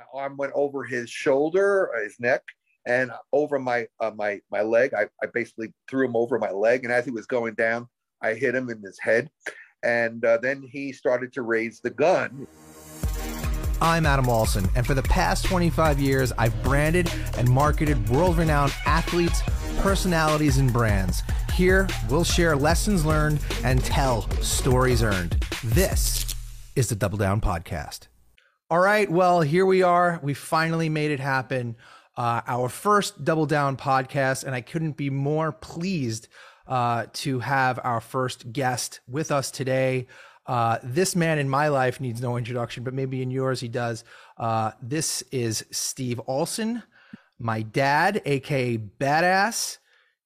my arm went over his shoulder, uh, his neck, and over my uh, my my leg. I, I basically threw him over my leg, and as he was going down, I hit him in his head, and uh, then he started to raise the gun. I'm Adam Alson, and for the past 25 years, I've branded and marketed world renowned athletes, personalities, and brands. Here, we'll share lessons learned and tell stories earned. This is the Double Down Podcast. All right, well, here we are. We finally made it happen. Uh, our first Double Down podcast, and I couldn't be more pleased uh, to have our first guest with us today. Uh, this man in my life needs no introduction, but maybe in yours he does. Uh, this is Steve Alson, my dad, aka Badass.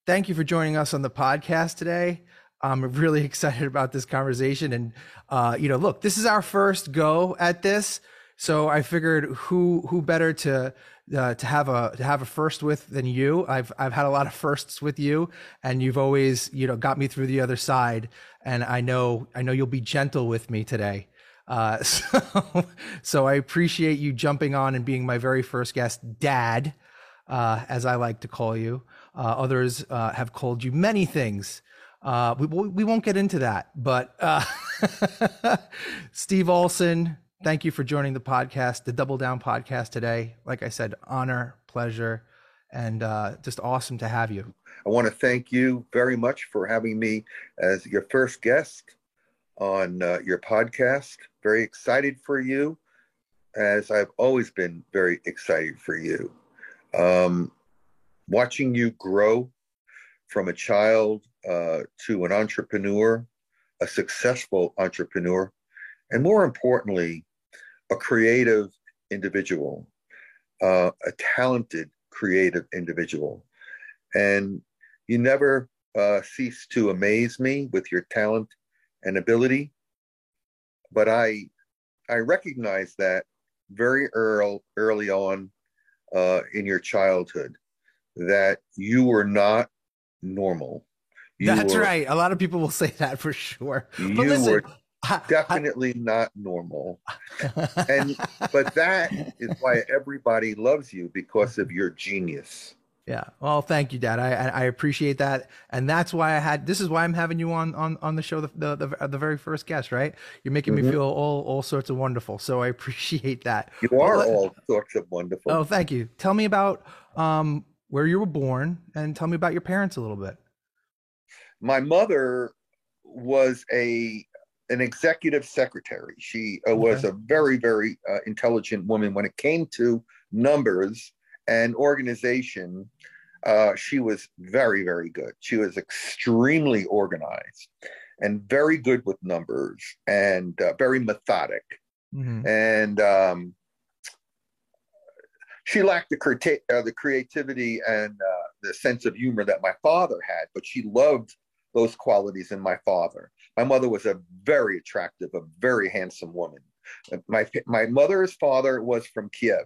Thank you for joining us on the podcast today. I'm really excited about this conversation, and uh, you know, look, this is our first go at this. So I figured who who better to uh, to have a to have a first with than you. I've I've had a lot of firsts with you, and you've always you know got me through the other side. And I know I know you'll be gentle with me today. Uh, so so I appreciate you jumping on and being my very first guest, Dad, uh, as I like to call you. Uh, others uh, have called you many things. Uh, we, we won't get into that, but Steve Alson, thank you for joining the podcast, the Double Down podcast today. Like I said, honor, pleasure, and uh, just awesome to have you. I want to thank you very much for having me as your first guest on uh, your podcast. Very excited for you, as I've always been very excited for you. Um, watching you grow from a child uh, to an entrepreneur, a successful entrepreneur, and more importantly, a creative individual, uh, a talented creative individual. And you never uh, cease to amaze me with your talent and ability. But I, I recognize that very early, early on uh, in your childhood that you were not normal. You That's were, right. A lot of people will say that for sure. You But listen, were definitely not normal. and but that is why everybody loves you because of your genius. Yeah. Well, thank you, Dad. I I appreciate that, and that's why I had. This is why I'm having you on on on the show, the the the, the very first guest. Right? You're making me Mhm. feel all all sorts of wonderful. So I appreciate that. You are Well, all sorts of wonderful. Oh, thank you. Tell me about um where you were born, and tell me about your parents a little bit. My mother was a an executive secretary. She uh, was a very very uh, intelligent woman when it came to numbers and organization. Uh, she was very very good. She was extremely organized and very good with numbers and uh, very methodic. Mhm. and um, she lacked the, uh, the creativity and uh, the sense of humor that my father had, but she loved those qualities in my father. My mother was a very attractive, a very handsome woman. My my mother's father was from Kiev,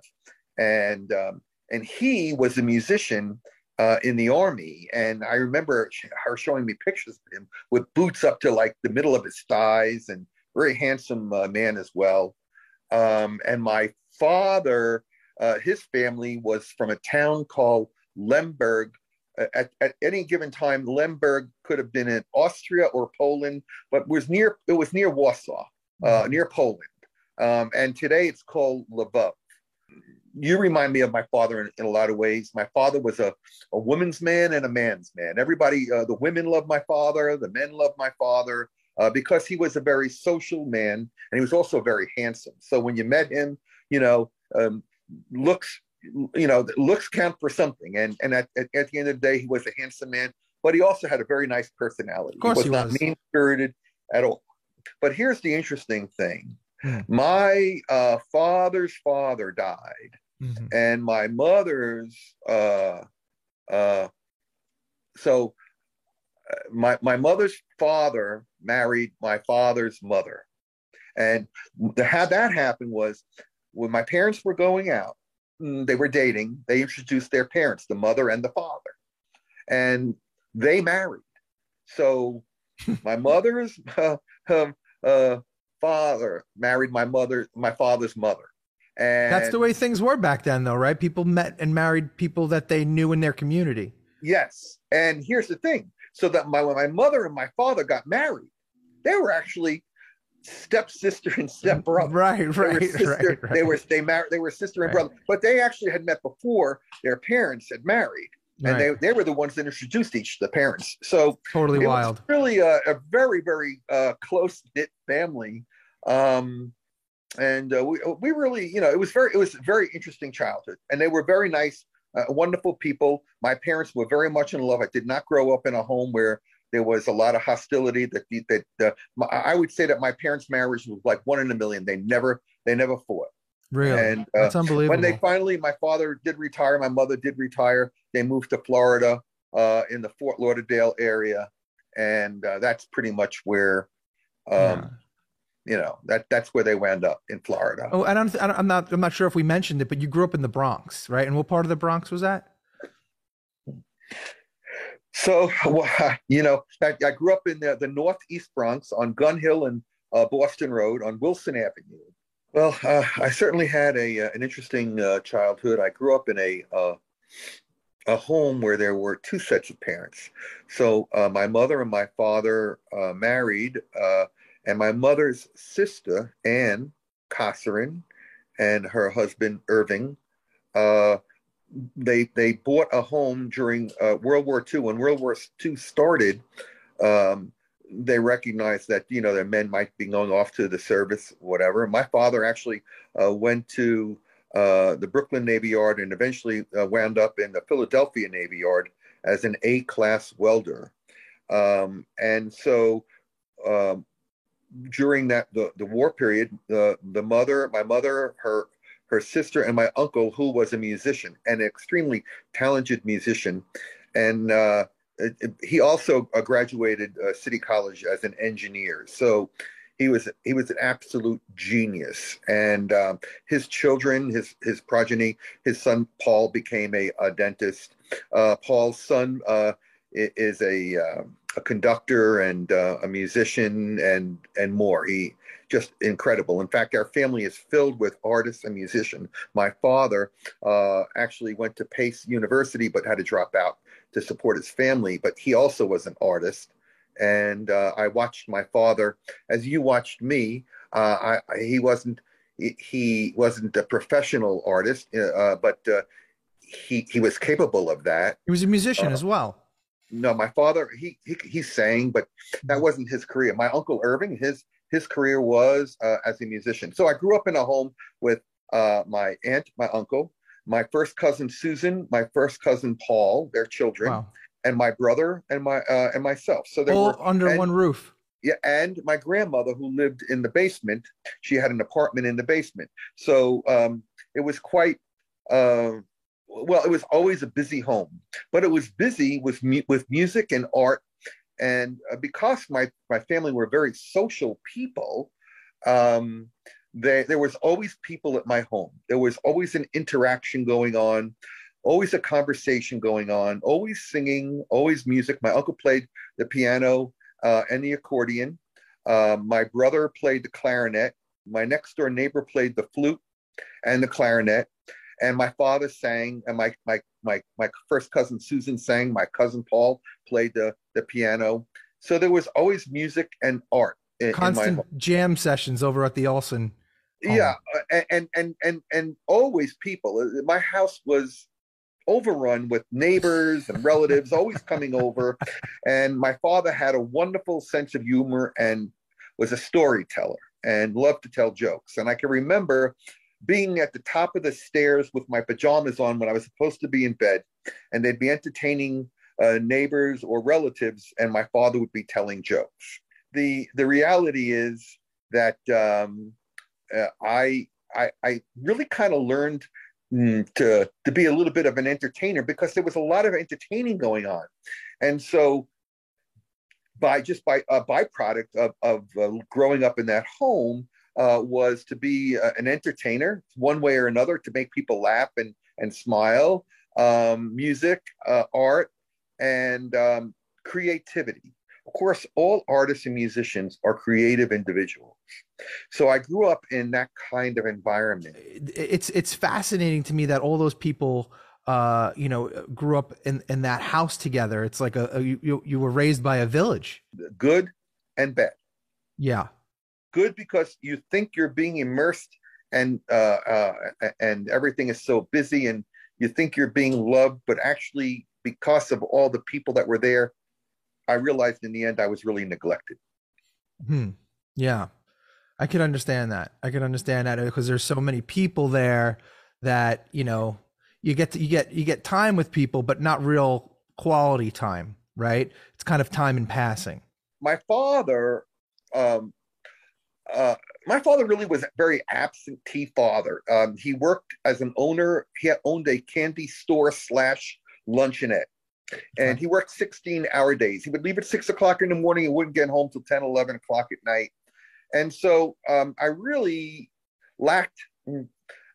and um, and he was a musician uh, in the army. And I remember her showing me pictures of him with boots up to like the middle of his thighs, and very handsome uh, man as well. Um, and my father, uh, his family was from a town called Lemberg. At, at any given time, Lemberg could have been in Austria or Poland, but was near it was near Warsaw, uh, near Poland. Um, and today it's called Lvov. You remind me of my father in, in a lot of ways. My father was a, a woman's man and a man's man. Everybody, uh, the women loved my father, the men loved my father uh, because he was a very social man and he was also very handsome. So when you met him, you know, um, looks, you know, looks count for something. And and at, at, at the end of the day, he was a handsome man, but he also had a very nice personality. Of course he was he not mean spirited at all. But here's the interesting thing: Hmm. my uh, father's father died, Mhm. and my mother's uh, uh, so uh, my my mother's father married my father's mother and the, how that happened was when my parents were going out they were dating they introduced their parents the mother and the father and they married so my mother's uh, um, uh, father married my mother my father's mother And That's the way things were back then, though, right? People met and married people that they knew in their community. Yes. And here's the thing. So that my when my mother and my father got married, they were actually stepsister and stepbrother. Right, right, they sister, right, right. They were they married. They were sister and Right. brother, but they actually had met before their parents had married, and Right. they they were the ones that introduced each the parents. So totally it wild. was really a, a very very uh, close knit family. Um, and uh, we we really you know it was very it was a very interesting childhood, and they were very nice, uh, wonderful people. My parents were very much in love. I did not grow up in a home where there was a lot of hostility. That that uh, my, I would say that my parents' marriage was like one in a million. They never they never fought. Really, And uh, that's unbelievable. when they finally, my father did retire, my mother did retire. They moved to Florida, uh, in the Fort Lauderdale area, and uh, that's pretty much where, um, Yeah. you know, that that's where they wound up in Florida. Oh, I don't, I. I'm not. I'm not sure if we mentioned it, but you grew up in the Bronx, right? And what part of the Bronx was that? So, well, you know, I, I grew up in the, the Northeast Bronx on Gun Hill and uh, Boston Road on Wilson Avenue. Well, uh, I certainly had a uh, an interesting uh, childhood. I grew up in a uh, a home where there were two sets of parents. So uh, my mother and my father married, and my mother's sister Anne Cosserin and her husband Irving. They they bought a home during uh, World War II. When World War II started, um, they recognized that you know their men might be going off to the service, whatever. My father actually uh, went to uh, the Brooklyn Navy Yard and eventually uh, wound up in the Philadelphia Navy Yard as an A-class welder. Um, and so um, during that the, the war period, the the mother, my mother, her her sister, and my uncle, who was a musician, an extremely talented musician, and uh, he also uh, graduated uh, City College as an engineer. So he was he was an absolute genius, and um, his children, his his progeny, his son Paul became a, a dentist. Uh, Paul's son uh, is a a conductor and a musician and and more. He just incredible. In fact, our family is filled with artists and musicians. My father uh, actually went to Pace University, but had to drop out to support his family. But he also was an artist, and uh, I watched my father as you watched me. Uh, I, he wasn't he, wasn't a professional artist, uh, but uh, he he was capable of that. He was a musician Uh, as well. No, my father he he he sang, but that wasn't his career. My uncle Irving, his his career was uh, as a musician. So I grew up in a home with uh, my aunt, my uncle, my first cousin Susan, my first cousin Paul, their children, Wow, and my brother and my uh, and myself. So there all were under and- one roof. yeah, and my grandmother who lived in the basement. She had an apartment in the basement, so um, it was quite. Uh, well, it was always a busy home, but it was busy with mu- with music and art, and uh, because my my family were very social people, um, they, there was always people at my home. There was always an interaction going on, always a conversation going on, always singing, always music. My uncle played the piano uh, and the accordion. Uh, my brother played the clarinet. My next door neighbor played the flute and the clarinet. And my father sang, and my my my my first cousin Susan sang. My cousin Paul played the the piano. So there was always music and art in, in my Constant home. jam sessions over at the Alson. home. Yeah, uh, and and and and always people. Uh, My house was overrun with neighbors and relatives always coming over and my father had a wonderful sense of humor and was a storyteller and loved to tell jokes and i can remember being at the top of the stairs with my pajamas on when i was supposed to be in bed and they'd be entertaining uh, neighbors or relatives and my father would be telling jokes. The the reality is that um, uh, I, I I really kind of learned mm, to to be a little bit of an entertainer because there was a lot of entertaining going on, and so by just by a byproduct of of uh, growing up in that home uh, was to be uh, an entertainer one way or another to make people laugh and and smile, um, music, uh, art, and um, creativity. of course, all artists and musicians are creative individuals. So I grew up in that kind of environment. It's it's fascinating to me that all those people, uh, you know, grew up in, in that house together. It's like a, a you you were raised by a village. Good and bad. Yeah. Good because you think you're being immersed and uh, uh, and everything is so busy and you think you're being loved, but actually because of all the people that were there, I realized in the end I was really neglected. Hmm. Yeah. I could understand that. I could understand that because there's so many people there that, you know, you get to, you get you get time with people but not real quality time, right? It's kind of time in passing. My father um uh my father really was a very absentee father. Um, he worked as an owner. He owned a candy store slash luncheonette and he worked 16 hour days. He would leave at six o'clock in the morning and wouldn't get home till 10, 11 o'clock at night. And so um, I really lacked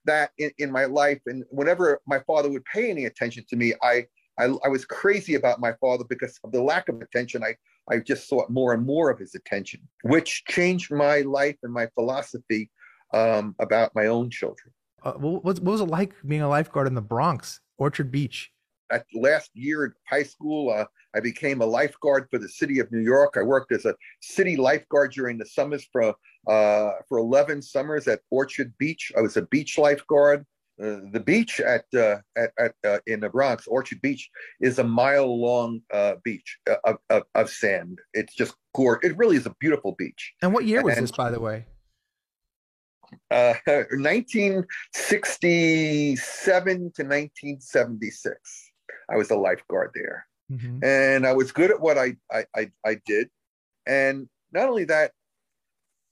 that in, in, my life. And whenever my father would pay any attention to me, I, I, I was crazy about my father because of the lack of attention. I, I just sought more and more of his attention, which changed my life and my philosophy um, about my own children. Uh, what, what was it like being a lifeguard in the Bronx, Orchard Beach? at last year in high school, uh, I became a lifeguard for the city of New York. I worked as a city lifeguard during the summers for uh, for 11 summers at Orchard Beach. I was a beach lifeguard. Uh, the beach at uh, at, at uh, in the Bronx, Orchard Beach, is a mile long uh, beach of, of, of, sand. It's just gorgeous. It really is a beautiful beach. And what year was and, this, by the way? 1967 to 1976. I was a lifeguard there, mm-hmm. and I was good at what I, I, I I did, and not only that,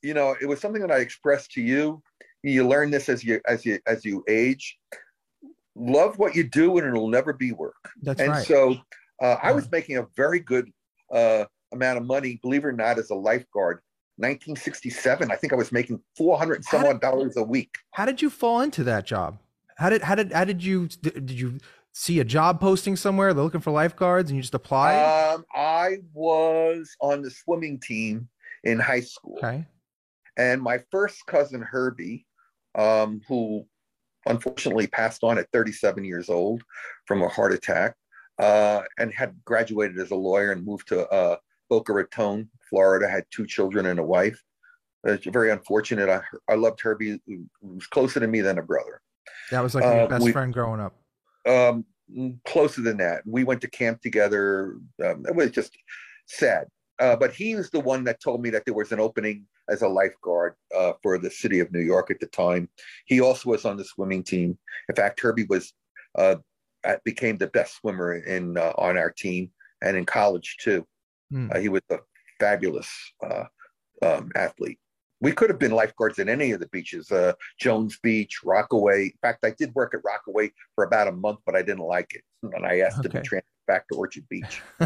you know, it was something that I expressed to you. You learn this as you as you as you age. Love what you do, and it'll never be work. That's right. and right. so uh, I was making a very good uh, amount of money, believe it or not, as a lifeguard. 1967, I think I was making 400 and some odd dollars a week. How did you fall into that job? How did how did how did you did you see a job posting somewhere? They're looking for lifeguards, and you just apply. Um, I was on the swimming team in high school. Okay. And my first cousin Herbie, um, who unfortunately passed on at 37 years old from a heart attack, uh, and had graduated as a lawyer and moved to uh, Boca Raton, Florida. Had two children and a wife. It's very unfortunate. I I loved Herbie. He was closer to me than a brother. That was like your uh, best we, friend growing up. Um, closer than that. We went to camp together. Um, it was just sad. Uh, but he was the one that told me that there was an opening as a lifeguard uh, for the city of New York at the time. He also was on the swimming team. In fact, Herbie was uh, became the best swimmer in uh, on our team and in college too. Mm. he was a fabulous uh, um, athlete we could have been lifeguards at any of the beaches, uh, Jones Beach, Rockaway. In fact, I did work at Rockaway for about a month, but I didn't like it, and I asked okay. to be transferred back to Orchard Beach.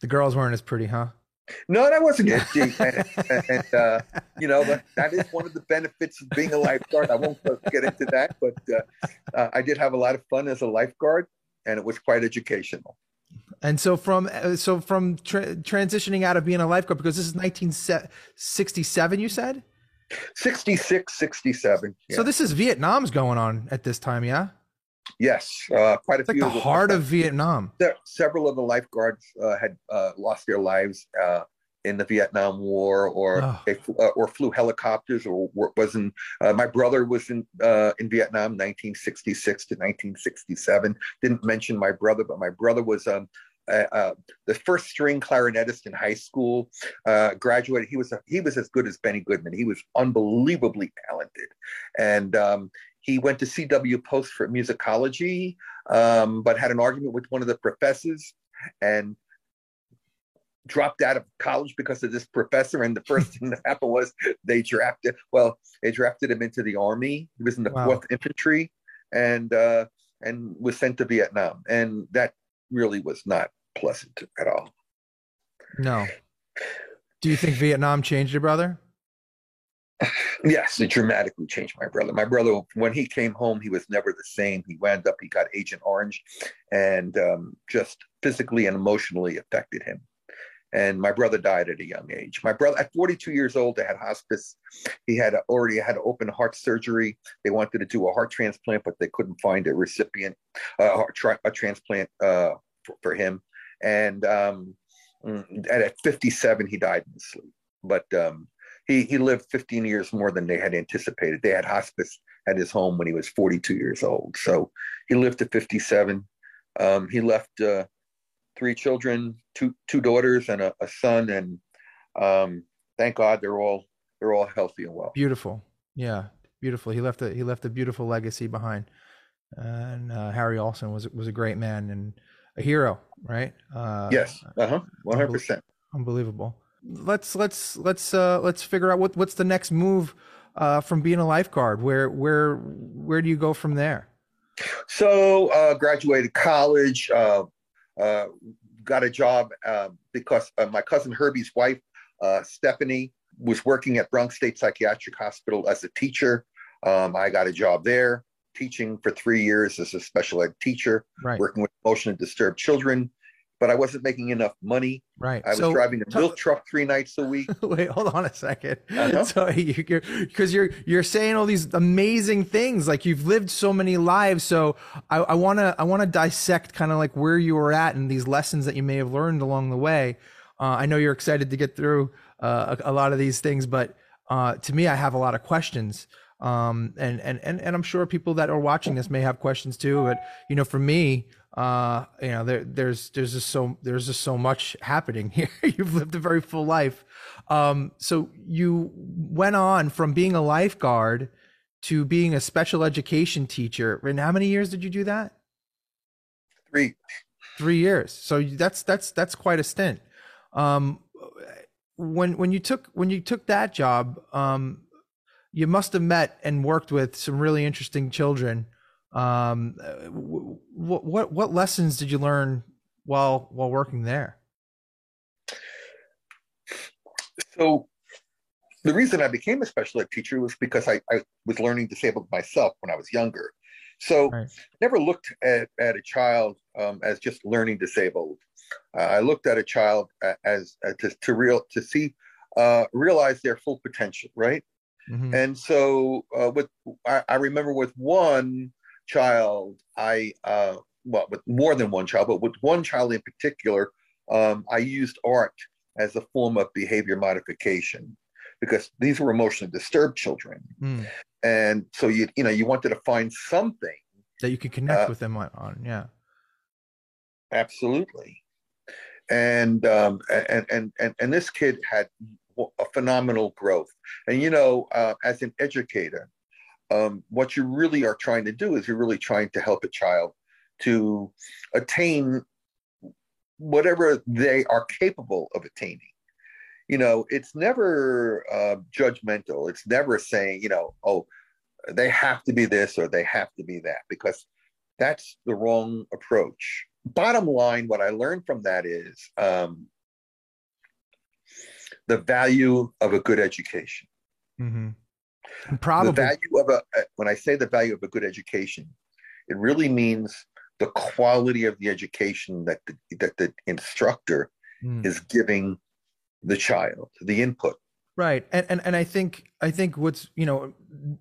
the girls weren't as pretty, huh? No, that wasn't it. and, and uh, you know, that, that is one of the benefits of being a lifeguard. I won't get into that, but uh, uh, I did have a lot of fun as a lifeguard, and it was quite educational. And so from uh, so from tra- transitioning out of being a lifeguard because this is 1967 you said? 66 67. Yeah. So this is Vietnam's going on at this time, yeah? Yes, uh, quite a it's few. Like the heart of Vietnam. There, several of the lifeguards uh, had uh, lost their lives uh, in the Vietnam War, or oh. they uh, or flew helicopters, or was in. Uh, my brother was in in Vietnam, 1966 to 1967. Didn't mention my brother, but my brother was um, uh, uh, the first string clarinetist in high school, uh, graduated. He was a, he was as good as Benny Goodman. He was unbelievably talented, and um, he went to CW Post for musicology, um, but had an argument with one of the professors and dropped out of college because of this professor. And the first thing that happened was they drafted. Well, they drafted him into the army. He was in the wow. Fourth Infantry, and uh, and was sent to Vietnam. And that really was not pleasant at all. No. Do you think Vietnam changed your brother? Yes, it dramatically changed my brother. My brother, when he came home, he was never the same. He wound up, he got Agent Orange and um, just physically and emotionally affected him. and my brother died at a young age. My brother, at 42 years old, they had hospice. He had already had open heart surgery. They wanted to do a heart transplant, but they couldn't find a recipient, uh, a transplant uh, for, for, him. And um, mm, at 57, he died in his sleep. But um, he he lived 15 years more than they had anticipated. They had hospice at his home when he was 42 years old. So he lived to 57. Um, he left uh, three children, two two daughters and a, a son, and um, thank God they're all they're all healthy and well. Beautiful, yeah, beautiful. He left a he left a beautiful legacy behind, and uh, Harry Alson was was a great man and a hero, right? Uh, yes, uh huh, one hundred percent. Unbelievable. Let's let's let's uh, let's figure out what what's the next move uh, from being a lifeguard. Where where where do you go from there? So uh, graduated college, uh, uh, got a job uh, because uh, my cousin Herbie's wife, uh, Stephanie, was working at Bronx State Psychiatric Hospital as a teacher. Um, I got a job there, teaching for three years as a special ed teacher, right. working with emotionally disturbed children but I wasn't making enough money. Right. I was so, driving a milk truck three nights a week. Wait, hold on a 2nd uh-huh. So you're because you're you're saying all these amazing things, like you've lived so many lives. So I want to I want to dissect kind of like where you were at and these lessons that you may have learned along the way. Uh, I know you're excited to get through uh, a, a, lot of these things, but uh, to me, I have a lot of questions. Um, and, and, and, and I'm sure people that are watching this may have questions too. But, you know, for me, uh you know there there's there's just so there's just so much happening here. You've lived a very full life. Um so you went on from being a lifeguard to being a special education teacher. And how many years did you do that? Three. Three years. So that's that's that's quite a stint. Um when when you took when you took that job um you must have met and worked with some really interesting children um, what what what lessons did you learn while while working there? So the reason I became a special ed teacher was because I, I was learning disabled myself when I was younger. So never looked at, at a child um, as just learning disabled. Uh, I looked at a child as, as to, to real to see uh, realize their full potential, right? Mm-hmm. And so uh, with I, I, remember with one child, I uh, well, with more than one child, but with one child in particular, um, I used art as a form of behavior modification because these were emotionally disturbed children, mm. and so you you know you wanted to find something that you could connect uh, with them on, on, yeah, absolutely, and um, and and and and this kid had a phenomenal growth, and you know, uh, as an educator, um, what you really are trying to do is you're really trying to help a child to attain whatever they are capable of attaining. You know, it's never uh, judgmental. It's never saying, you know, oh, they have to be this or they have to be that, because that's the wrong approach. Bottom line, what I learned from that is um, the value of a good education. Mm-hmm. Probably. The value of a, when I say the value of a good education, it really means the quality of the education that the, that the instructor mm. is giving the child, the input. Right. And, and and I think I think what's, you know,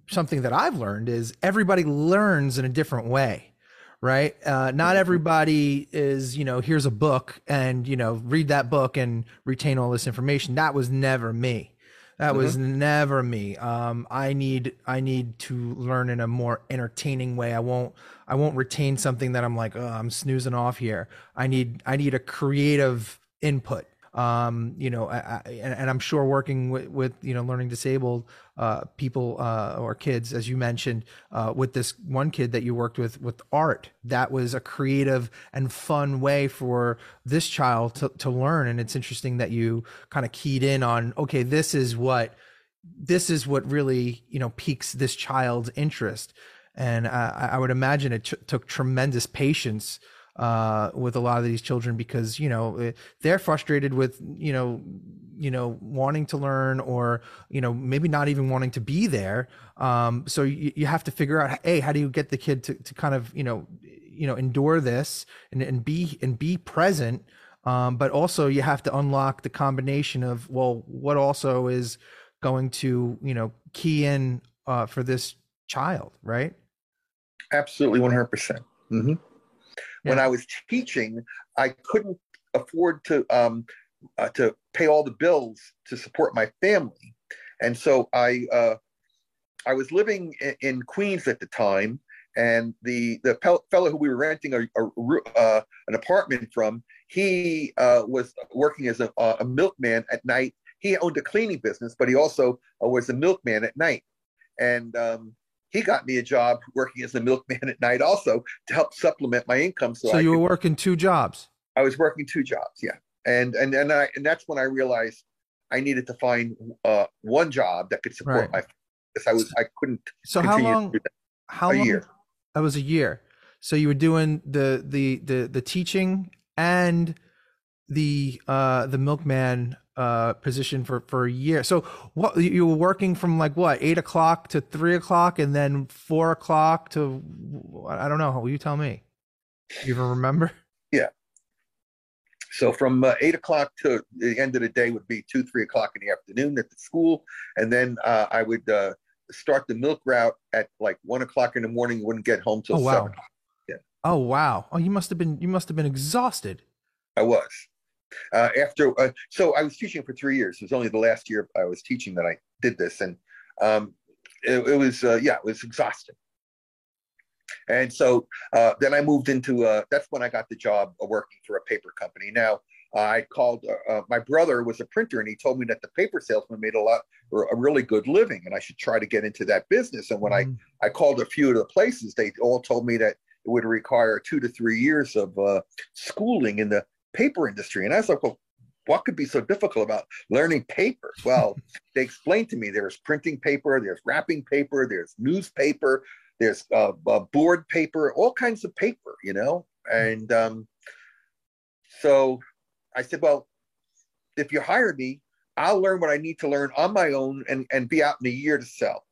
something that I've learned is everybody learns in a different way. Right. Uh, not mm-hmm. everybody is, you know, here's a book and, you know, read that book and retain all this information. That was never me. That mm-hmm. was never me. Um, I need I need to learn in a more entertaining way. I won't I won't retain something that I'm like, oh, I'm snoozing off here. I need I need a creative input um, you know, I, I, and, I'm sure working with, with you know learning disabled uh, people uh, or kids, as you mentioned, uh, with this one kid that you worked with with art, that was a creative and fun way for this child to, to learn. And it's interesting that you kind of keyed in on, okay, this is what this is what really you know piques this child's interest. And I, I would imagine it t- took tremendous patience uh, with a lot of these children because you know eh, they're frustrated with you know you know wanting to learn or you know maybe not even wanting to be there um, so you, you have to figure out hey how do you get the kid to, to kind of you know you know endure this and, and be and be present Um, but also you have to unlock the combination of well, what also is going to you know key in uh, for this child, right? Absolutely, one hundred percent. Mm-hmm. When I was teaching, I couldn't afford to um, uh, to pay all the bills to support my family, and so I uh, I was living in, in, Queens at the time, and the the pe- fellow who we were renting a, a uh, an apartment from, he uh, was working as a, a, milkman at night. He owned a cleaning business, but he also uh, was a milkman at night, and um, he got me a job working as a milkman at night also to help supplement my income. So, so you were working two jobs. I was working two jobs, yeah, and and and I and that's when I realized I needed to find uh, one job that could support right. my. Because I was I couldn't. So how long? How a long? Year. That was a year. So you were doing the the the the teaching and the uh the milkman uh, position for for a year. So what you were working from like what eight o'clock to three o'clock, and then four o'clock to I don't know. Will you tell me? You even remember? Yeah. So from uh, eight o'clock to the end of the day would be two three o'clock in the afternoon at the school, and then uh, I would uh, start the milk route at like one o'clock in the morning. Wouldn't get home till oh, wow. seven. Yeah. Oh wow! Oh, you must have been you must have been exhausted. I was. Uh, after, uh, so I was teaching for three years. It was only the last year I was teaching that I did this, and um, it, it, was uh, yeah, it was exhausting. And so uh, then I moved into uh, that's when I got the job working for a paper company. Now I called uh, my brother was a printer, and he told me that the paper salesman made a lot or a really good living, and I should try to get into that business. And when mm. I I called a few of the places, they all told me that it would require two to three years of schooling in the paper industry. And I was like, well, what could be so difficult about learning paper? Well, they explained to me there's printing paper, there's wrapping paper, there's newspaper, there's uh, uh, board paper, all kinds of paper, you know? And um, so I said, well, if you hire me, I'll learn what I need to learn on my own and, and be out in a year to sell,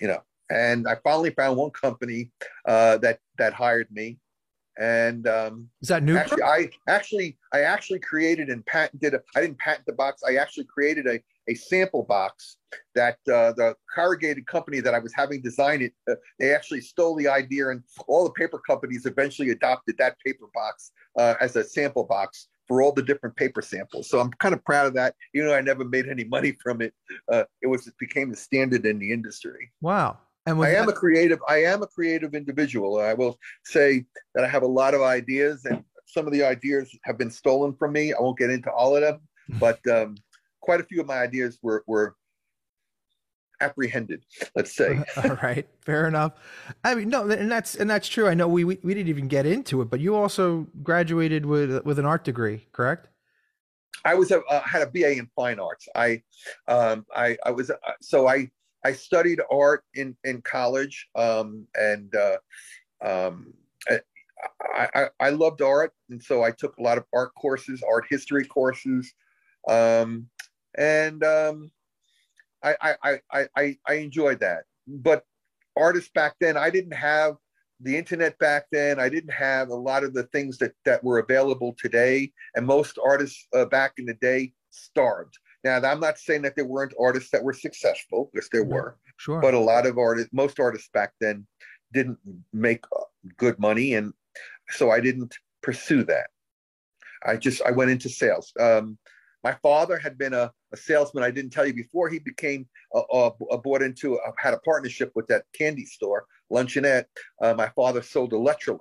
you know? And I finally found one company uh, that that hired me, and um, is that new? Actually, I actually I actually created and patented. A, I didn't patent the box. I actually created a a sample box that uh, the corrugated company that I was having design it. Uh, they actually stole the idea, and all the paper companies eventually adopted that paper box uh, as a sample box for all the different paper samples. So I'm kind of proud of that. Even though I never made any money from it, uh, it was it became the standard in the industry. Wow. And I am that- a creative. I am a creative individual. I will say that I have a lot of ideas, and some of the ideas have been stolen from me. I won't get into all of them, but um, quite a few of my ideas were were apprehended let's say all right fair enough i mean no and that's and that's true i know we, we we didn't even get into it but you also graduated with with an art degree correct i was a uh, had a ba in fine arts i um i i was uh, so i I studied art in in college, um, and uh, um, I, I, I, loved art, and so I took a lot of art courses, art history courses, um, and um, I, I, I, I enjoyed that. But artists back then, I didn't have the internet back then. I didn't have a lot of the things that that were available today, and most artists uh, back in the day starved. Now, I'm not saying that there weren't artists that were successful, because there were. Sure. But a lot of artists, most artists back then, didn't make uh, good money, and so I didn't pursue that. I just I went into sales. Um, my father had been a, a, salesman. I didn't tell you before he became a, a, a bought into a, had a partnership with that candy store, Luncheonette. Uh, my father sold Electrolux,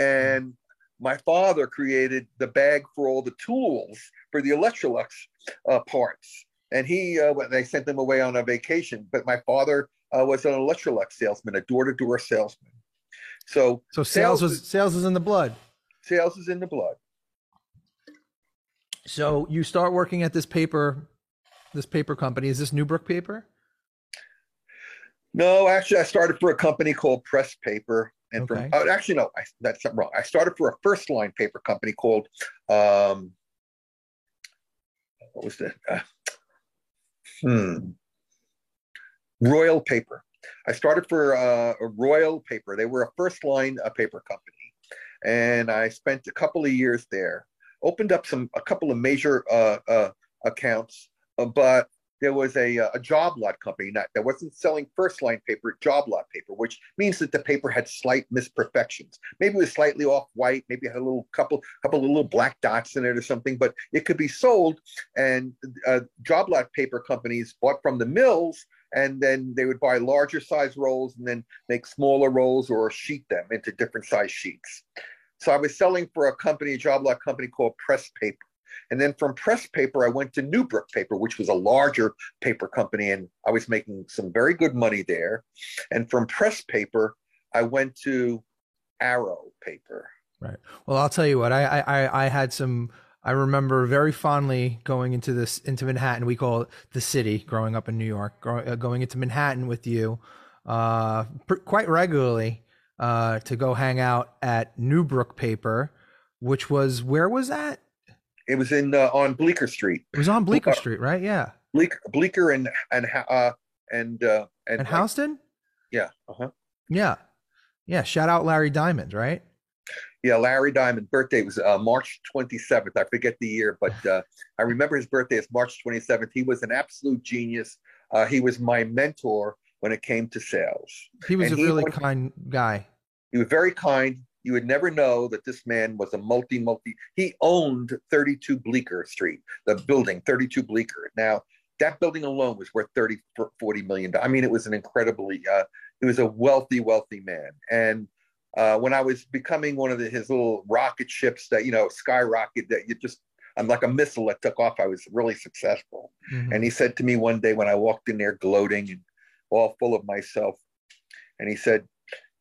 mm-hmm. and my father created the bag for all the tools for the Electrolux uh, parts. And he, uh, they sent them away on a vacation. But my father uh, was an Electrolux salesman, a door-to-door salesman. So, so sales, sales was sales is in the blood. Sales is in the blood. So you start working at this paper, this paper company. Is this Newbrook Paper? No, actually, I started for a company called Press Paper, and okay. from oh, actually no, I, that's wrong. I started for a first line paper company called um, what was that? Uh, hmm, Royal Paper. I started for uh, a Royal Paper. They were a first line uh, paper company, and I spent a couple of years there. Opened up some a couple of major uh, uh, accounts, uh, but there was a, uh, a job lot company not, that wasn't selling first line paper, job lot paper, which means that the paper had slight misperfections. Maybe it was slightly off white, maybe it had a little couple couple of little black dots in it or something, but it could be sold. And uh, job lot paper companies bought from the mills, and then they would buy larger size rolls and then make smaller rolls or sheet them into different size sheets. So I was selling for a company, a job lot company called Press Paper and then from press paper, I went to Newbrook Paper, which was a larger paper company, and I was making some very good money there. And from press paper, I went to Arrow Paper. Right. Well, I'll tell you what. I I I had some. I remember very fondly going into this into Manhattan. We call it the city. Growing up in New York, uh, going into Manhattan with you, uh, pr- quite regularly, uh, to go hang out at Newbrook Paper, which was where was that? It was in uh, on Bleecker Street. It was on Bleecker uh, Street, right? Yeah. Bleecker, Bleecker, and and uh, and uh, and, and Houston. Yeah. Uh huh. Yeah. Yeah. Shout out Larry Diamond, right? Yeah, Larry Diamond birthday was uh, March 27th. I forget the year, but uh, I remember his birthday is March 27th. He was an absolute genius. Uh, he was my mentor when it came to sales. He was and a really kind guy. He was very kind you would never know that this man was a multi multi he owned 32 bleecker street the building 32 bleecker. Now that building alone was worth 30 40 million i mean it was an incredibly uh, he was a wealthy wealthy man. And uh, when i was becoming one of the, his little rocket ships that you know skyrocket that you just i'm like a missile that took off i was really successful. Mm-hmm. and he said to me one day when i walked in there gloating and all full of myself and he said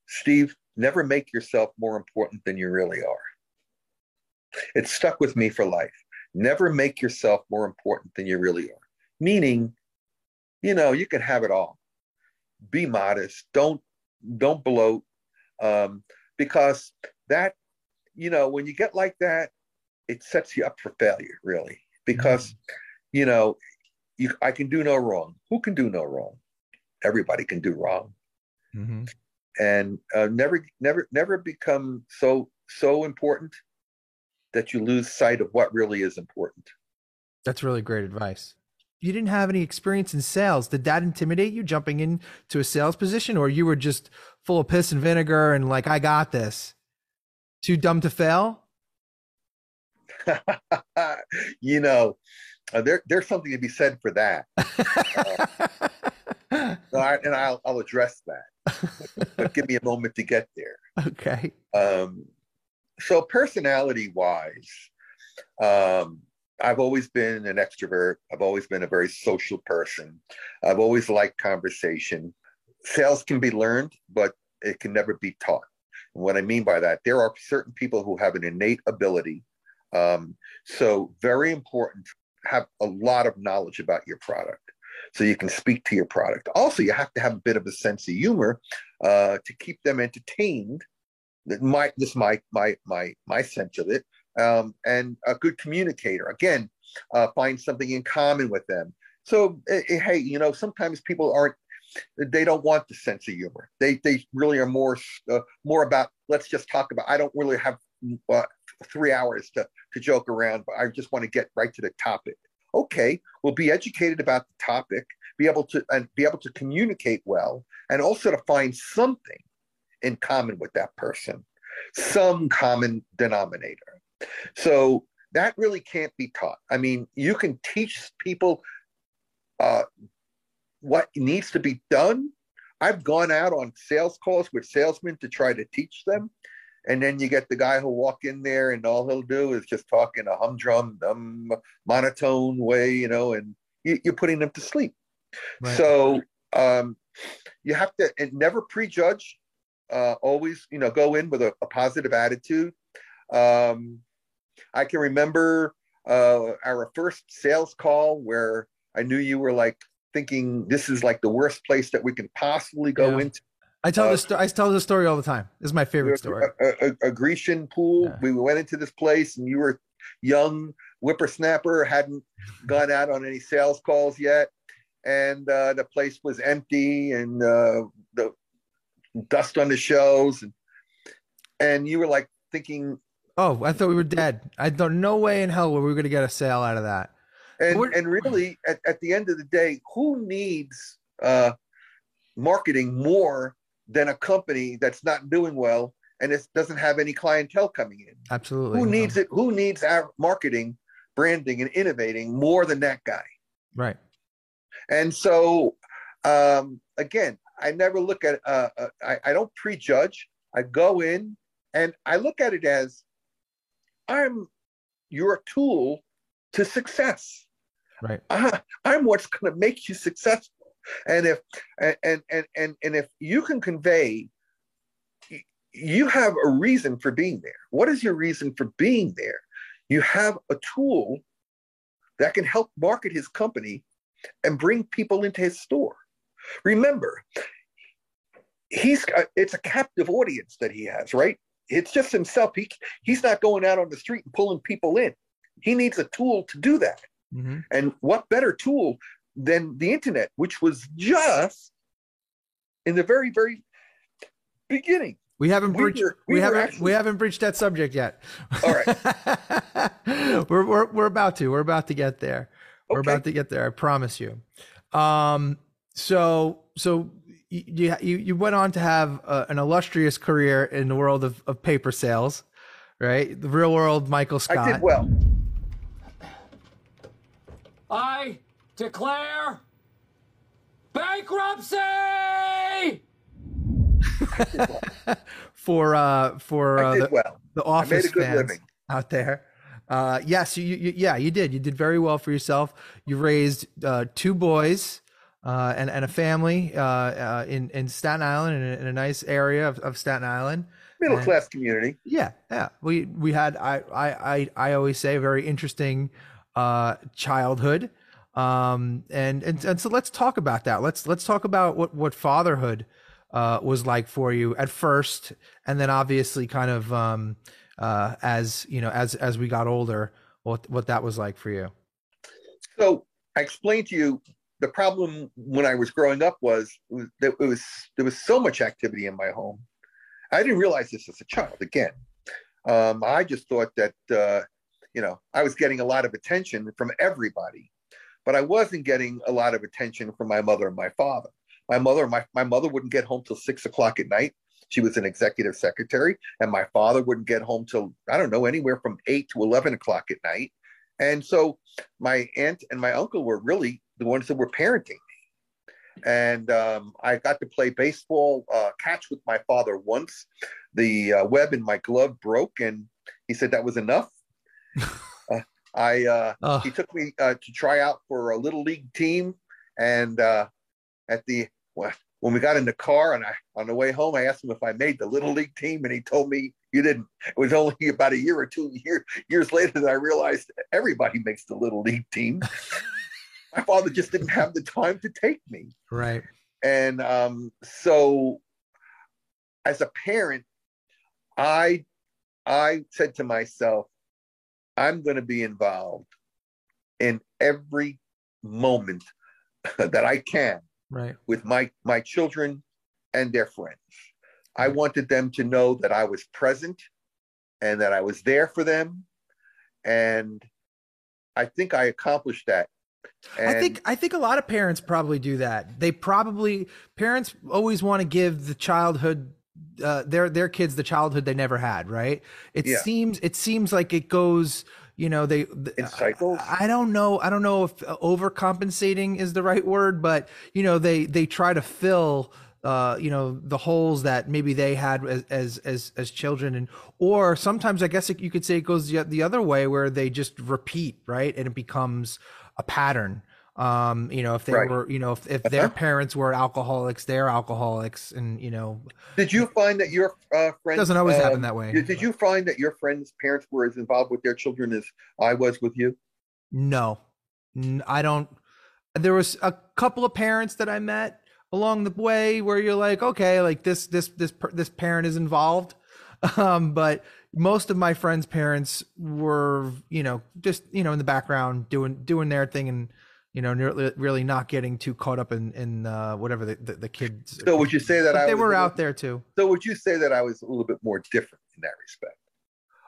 steve Never make yourself more important than you really are. It stuck with me for life. Never make yourself more important than you really are. Meaning, you know, you can have it all. Be modest. Don't don't bloat, um, because that, you know, when you get like that, it sets you up for failure, really. Because, mm-hmm. you know, you, I can do no wrong. Who can do no wrong? Everybody can do wrong. Mm-hmm and uh, never never never become so so important that you lose sight of what really is important. That's really great advice. You didn't have any experience in sales did that intimidate you jumping into a sales position or you were just full of piss and vinegar and like i got this too dumb to fail? You know uh, there, there's something to be said for that. Uh, and I'll, I'll address that. But give me a moment to get there. Okay. Um, so personality wise, um, I've always been an extrovert. I've always been a very social person. I've always liked conversation. Sales can be learned, but it can never be taught. And what I mean by that, there are certain people who have an innate ability. Um, so very important. Have a lot of knowledge about your product so you can speak to your product. Also, you have to have a bit of a sense of humor uh, to keep them entertained. My this my my my my sense of it, um, and a good communicator. Again, uh, find something in common with them. So eh, eh, hey, you know, sometimes people aren't they don't want the sense of humor. They they really are more uh, more about let's just talk about. I don't really have uh, three hours to to joke around, but I just want to get right to the topic okay, we'll be educated about the topic, be able to and be able to communicate well, and also to find something in common with that person, some common denominator. So that really can't be taught. I mean, you can teach people uh, what needs to be done. I've gone out on sales calls with salesmen to try to teach them and then you get the guy who'll walk in there and all he'll do is just talk in a humdrum, um, monotone way, you know, and you, are putting them to sleep. Right. So um, you have to never prejudge. Uh, always, you know, go in with a, a positive attitude. Um, I can remember uh, our first sales call where I knew you were like thinking this is like the worst place that we can possibly go yeah. into I tell uh, this. I tell this story all the time. This is my favorite story. A, a, a Grecian pool. Yeah. We went into this place, and you were young whippersnapper, hadn't gone out on any sales calls yet, and uh, the place was empty, and uh, the dust on the shelves, and and you were like thinking. Oh, I thought we were dead. I don't. No way in hell were we going to get a sale out of that. And and really, at, at the end of the day, who needs uh, marketing more than a company that's not doing well and it doesn't have any clientele coming in? Absolutely. Who needs it? Who needs our marketing, branding, and innovating more than that guy? Right. And so, um, again, I never look at. Uh, uh, I, I don't prejudge. I go in and I look at it as I'm your tool to success. Right. I, I'm what's going to make you successful. And if and and and and if you can convey, you have a reason for being there. What is your reason for being there? You have a tool that can help market his company and bring people into his store. Remember, he's it's a captive audience that he has, right? It's just himself. He he's not going out on the street and pulling people in. He needs a tool to do that. Mm-hmm. And what better tool than the internet, which was just in the very, very beginning. We haven't breached. We, were, we, we haven't. Actually, we haven't breached that subject yet. All right. we're, we're we're about to. We're about to get there. We're about to get there. I promise you. Um. So so you you you went on to have uh, an illustrious career in the world of, of paper sales, right? The real world Michael Scott. I did well. I declare bankruptcy for uh for uh, the, well. the office fans living. out there. Uh, yes, you, you, yeah, you did. You did very well for yourself. You raised uh, two boys uh, and and a family uh, uh, in in Staten Island in a, in a nice area of, of Staten Island. Middle and, class community. Yeah, yeah. We we had I I I, I always say a very interesting uh, childhood. Um, and, and and so let's talk about that. Let's let's talk about what what fatherhood uh, was like for you at first, and then obviously kind of um, uh, as you know as as we got older, what what that was like for you. So I explained to you the problem when I was growing up was, was that it was there was so much activity in my home. I didn't realize this as a child. Again, um, I just thought that uh, you know I was getting a lot of attention from everybody but I wasn't getting a lot of attention from my mother and my father. My mother, my, my mother wouldn't get home till six o'clock at night. She was an executive secretary, and my father wouldn't get home till I don't know anywhere from eight to eleven o'clock at night. And so my aunt and my uncle were really the ones that were parenting me. And um, I got to play baseball uh, catch with my father once. The uh, web in my glove broke, and he said that was enough. I uh, oh. he took me uh, to try out for a little league team, and uh, at the when we got in the car and I on the way home, I asked him if I made the little league team, and he told me you didn't. It was only about a year or two year, years later that I realized everybody makes the little league team. My father just didn't have the time to take me. Right. And um, so, as a parent, I I said to myself, I'm going to be involved in every moment that I can right. with my my children and their friends. I wanted them to know that I was present and that I was there for them. And I think I accomplished that. And I think I think a lot of parents probably do that. They probably parents always want to give the childhood uh, their their kids the childhood they never had, right? It yeah. seems it seems like it goes, you know, they in cycles. I, I don't know. I don't know if overcompensating is the right word, but you know, they they try to fill uh, you know the holes that maybe they had as as as, as children and or sometimes i guess it, you could say it goes the, the other way where they just repeat right and it becomes a pattern um you know if they right. were you know if, if their uh-huh. parents were alcoholics they're alcoholics and you know did you find that your uh friends doesn't always happen that way did, did you find that your friends parents were as involved with their children as i was with you no i don't there was a couple of parents that i met along the way where you're like okay like this this this this parent is involved um but most of my friends parents were you know just you know in the background doing doing their thing and you know, really not getting too caught up in in uh, whatever the, the, the kids. So would you say that I they were little, out there too? So would you say that I was a little bit more different in that respect?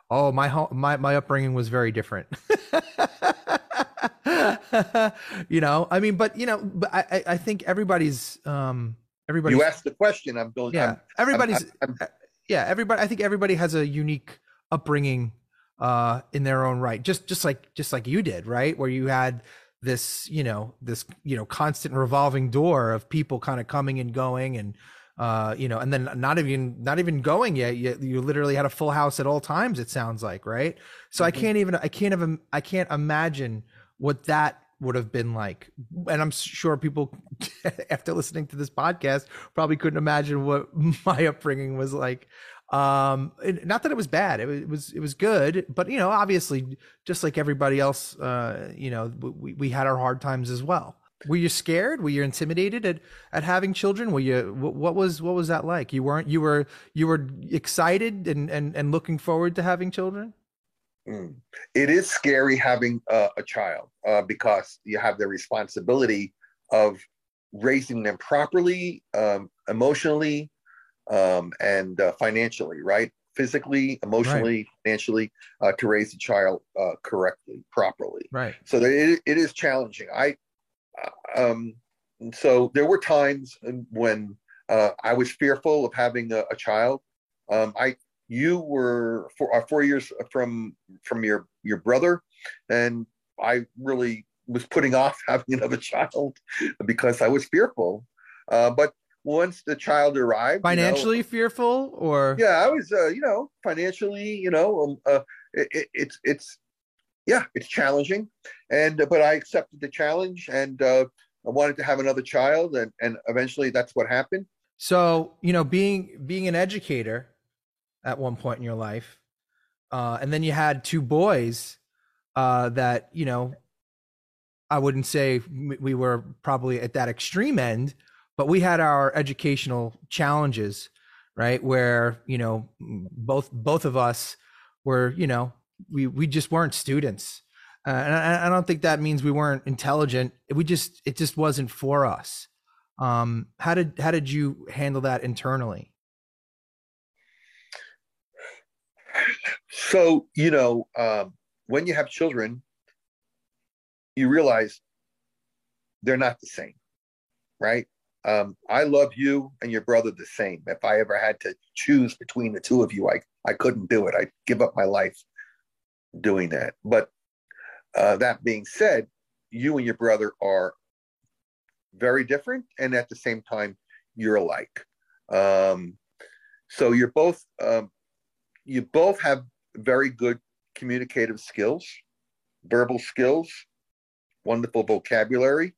Oh, my home, my my upbringing was very different. you know, I mean, but you know, but I I think everybody's um everybody. You asked the question. I'm going. Yeah, I'm, everybody's. I'm, I'm, yeah, everybody. I think everybody has a unique upbringing uh in their own right. Just just like just like you did, right? Where you had this you know this you know constant revolving door of people kind of coming and going and uh, you know, and then not even not even going yet. You, you literally had a full house at all times. It sounds like, right? So mm-hmm. I can't even I can't even I can't imagine what that would have been like. And I'm sure people after listening to this podcast probably couldn't imagine what my upbringing was like. Um, not that it was bad. It was, it was, it good, but you know, obviously just like everybody else, uh, you know, we, we had our hard times as well. Were you scared? Were you intimidated at, at having children? Were you what was what was that like? You weren't you were you were excited and and, and looking forward to having children? Mm. It is scary having a child uh, because you have the responsibility of raising them properly, um, emotionally, um, and uh, financially, right? Physically, emotionally, right. financially, uh, to raise a child uh, correctly, properly. Right. So it, it is challenging. I um, so there were times when uh, I was fearful of having a, a child. Um, I you were four, uh, four years from from your your brother, and I really was putting off having another child because I was fearful. Uh, but once the child arrived, financially you know, fearful, or yeah, I was, uh, you know, financially, you know, um, uh, it, it, it's it's yeah, it's challenging, and uh, but I accepted the challenge, and uh, I wanted to have another child, and and eventually that's what happened. So you know, being being an educator at one point in your life, uh, and then you had two boys uh, that you know, I wouldn't say we were probably at that extreme end, but we had our educational challenges, right? Where you know, both both of us were you know we we just weren't students. Uh, and I, I, don't think that means we weren't intelligent. We just it just wasn't for us. Um, how did how did you handle that internally? So you know, um, when you have children, you realize they're not the same, right? Um, I love you and your brother the same. If I ever had to choose between the two of you, I I couldn't do it. I'd give up my life doing that. But uh, that being said, you and your brother are very different, and at the same time, you're alike. Um, so you're both um, you both have very good communicative skills, verbal skills, wonderful vocabulary,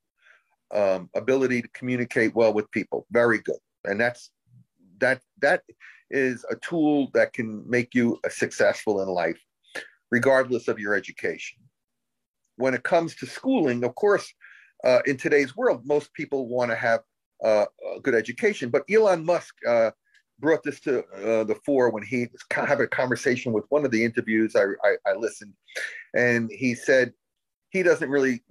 um, ability to communicate well with people. Very good, and that's that that is a tool that can make you successful in life regardless of your education. When it comes to schooling, of course, uh, in today's world, most people want to have uh, a good education. But Elon Musk uh, brought this to uh, the fore when he was had a conversation with one of the interviews I, I, I listened, and he said he doesn't really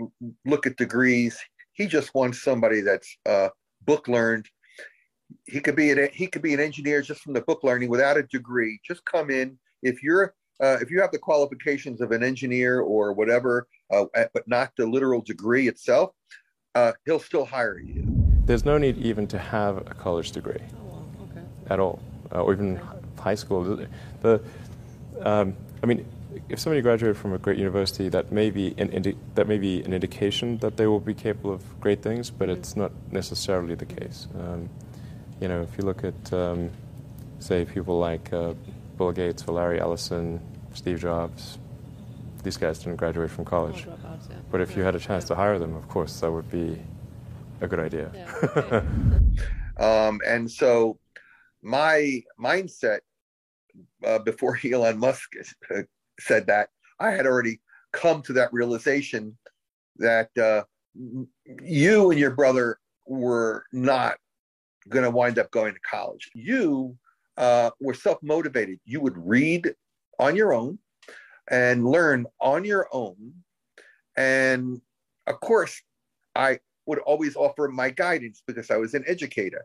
look at degrees. He just wants somebody that's uh, book learned. He could be an he could be an engineer just from the book learning without a degree. Just come in. If you're uh, if you have the qualifications of an engineer or whatever, uh, but not the literal degree itself, uh, he'll still hire you. There's no need even to have a college degree oh, okay. at all, uh, or even high school. The, um, I mean, if somebody graduated from a great university, that may be an indi- that may be an indication that they will be capable of great things, but mm-hmm. it's not necessarily the case. Um, you know, if you look at, um, say, people like uh, Bill Gates or Larry Ellison, Steve Jobs, these guys didn't graduate from college. But if you had a chance to hire them, of course, that would be a good idea. Yeah, um, and so my mindset uh, before Elon Musk uh, said that, I had already come to that realization that uh, you and your brother were not going to wind up going to college. You uh, were self motivated. You would read on your own and learn on your own. And of course, I would always offer my guidance because I was an educator.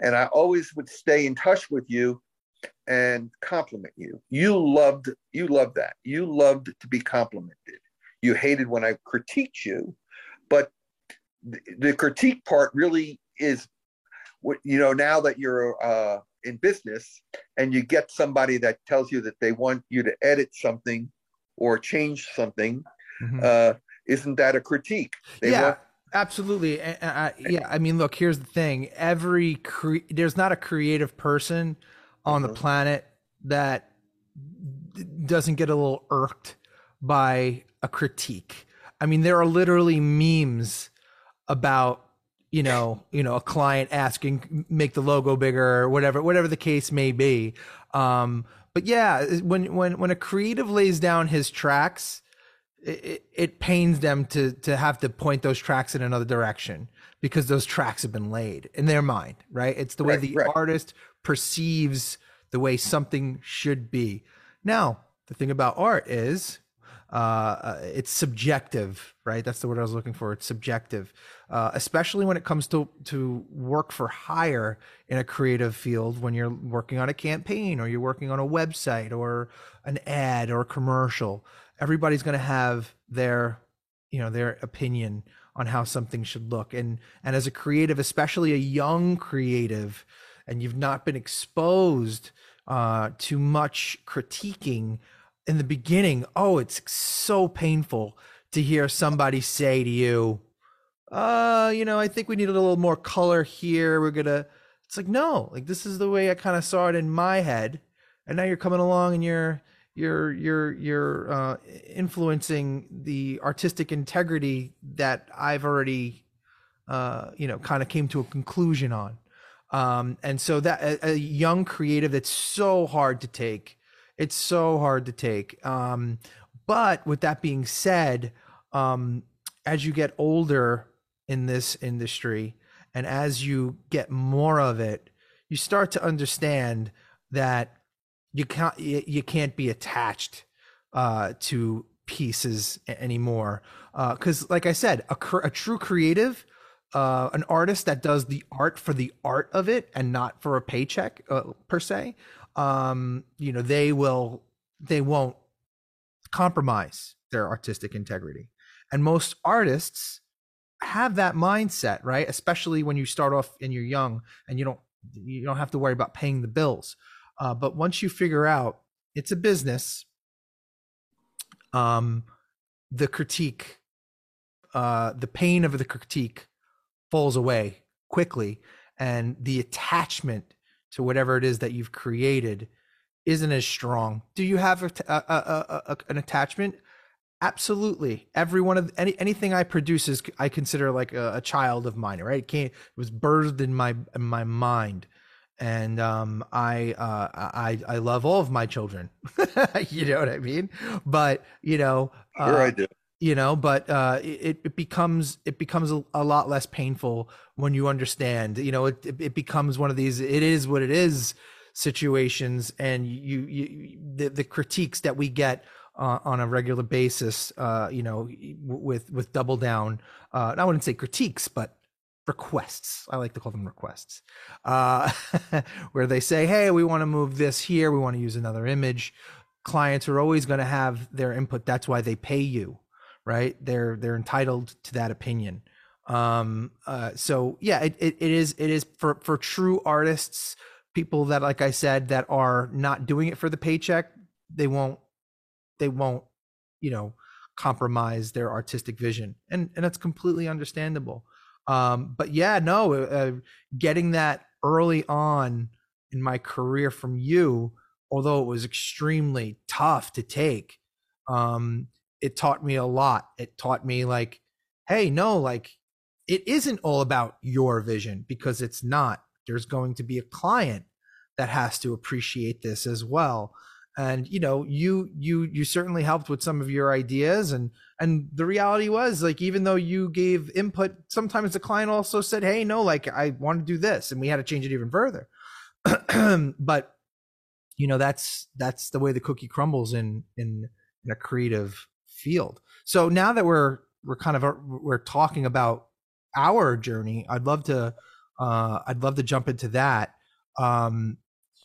And I always would stay in touch with you and compliment you. You loved you loved that. You loved to be complimented. You hated when I critiqued you, but the, the critique part really is what you know now that you're uh, in business and you get somebody that tells you that they want you to edit something or change something mm-hmm. uh, isn't that a critique they yeah want- absolutely yeah i mean look here's the thing every cre- there's not a creative person on mm-hmm. the planet that doesn't get a little irked by a critique i mean there are literally memes about you know, you know, a client asking make the logo bigger or whatever, whatever the case may be. Um, but yeah, when when when a creative lays down his tracks, it, it pains them to to have to point those tracks in another direction because those tracks have been laid in their mind, right? It's the way right, the right. artist perceives the way something should be. Now, the thing about art is uh, uh, it's subjective, right? That's the word I was looking for. It's subjective, uh, especially when it comes to to work for hire in a creative field. When you're working on a campaign, or you're working on a website, or an ad, or a commercial, everybody's going to have their, you know, their opinion on how something should look. And and as a creative, especially a young creative, and you've not been exposed uh, to much critiquing in the beginning, oh, it's so painful to hear somebody say to you, uh, you know, I think we need a little more color here. We're gonna it's like, no, like this is the way I kind of saw it in my head. And now you're coming along and you're you're you're you're uh, influencing the artistic integrity that I've already uh, you know kind of came to a conclusion on. Um, and so that a, a young creative that's so hard to take it's so hard to take. Um, but with that being said, um, as you get older in this industry and as you get more of it, you start to understand that you can't you can't be attached uh, to pieces anymore. Because, uh, like I said, a, a true creative, uh, an artist that does the art for the art of it and not for a paycheck uh, per se, um, you know, they will they won't compromise their artistic integrity. And most artists have that mindset, right? Especially when you start off and you're young and you don't you don't have to worry about paying the bills. Uh, but once you figure out it's a business, um, the critique, uh, the pain of the critique falls away quickly, and the attachment to whatever it is that you've created isn't as strong. Do you have a, a, a, an attachment? Absolutely. Every one of any anything I produce is I consider like a, child of mine. Right? It came. It was birthed in my in my mind, and um, I uh, I I love all of my children. you know what I mean? But you know, sure uh, I do you know but uh it, it becomes it becomes a, a, lot less painful when you understand you know it, it becomes one of these it is what it is situations and you you the, the critiques that we get uh, on a regular basis uh you know with with double down uh i wouldn't say critiques but requests. I like to call them requests. Uh where they say hey we want to move this here. We want to use another image. Clients are always going to have their input. That's why they pay you right? They're they're entitled to that opinion. Um, uh, so yeah, it, it, it is it is for for true artists, people that like I said that are not doing it for the paycheck. They won't they won't you know compromise their artistic vision, and and that's completely understandable. Um, but yeah, no, uh, uh getting that early on in my career from you, although it was extremely tough to take, um, it taught me a lot. It taught me like, hey, no, like it isn't all about your vision because it's not. There's going to be a client that has to appreciate this as well. And you know, you you you certainly helped with some of your ideas and and the reality was like even though you gave input, sometimes the client also said, "Hey, no, like I want to do this," and we had to change it even further. but you know, that's that's the way the cookie crumbles in in in a creative field. So now that we're we're kind of uh, we're talking about our journey, I'd love to uh, I'd love to jump into that. Um,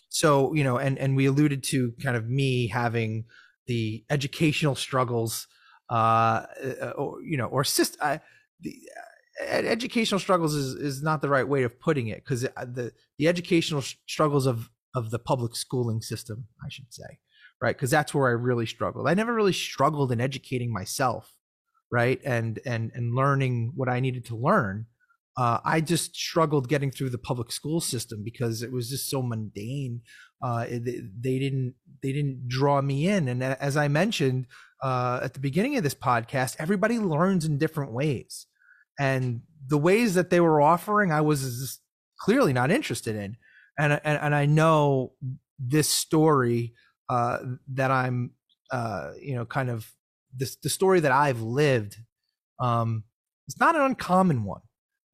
so you know, and and we alluded to kind of me having the educational struggles, uh, uh or you know, or assist. uh, the educational struggles is is not the right way of putting it because the the educational struggles of of the public schooling system, I should say, right? Because that's where I really struggled. I never really struggled in educating myself, right, and and and learning what I needed to learn. Uh, I just struggled getting through the public school system because it was just so mundane. Uh, they, didn't they didn't draw me in, and as I mentioned uh, at the beginning of this podcast, everybody learns in different ways and the ways that they were offering, I was clearly not interested in. And and, and I know this story uh, that I'm, uh, you know, kind of this the story that I've lived. Um, it's not an uncommon one,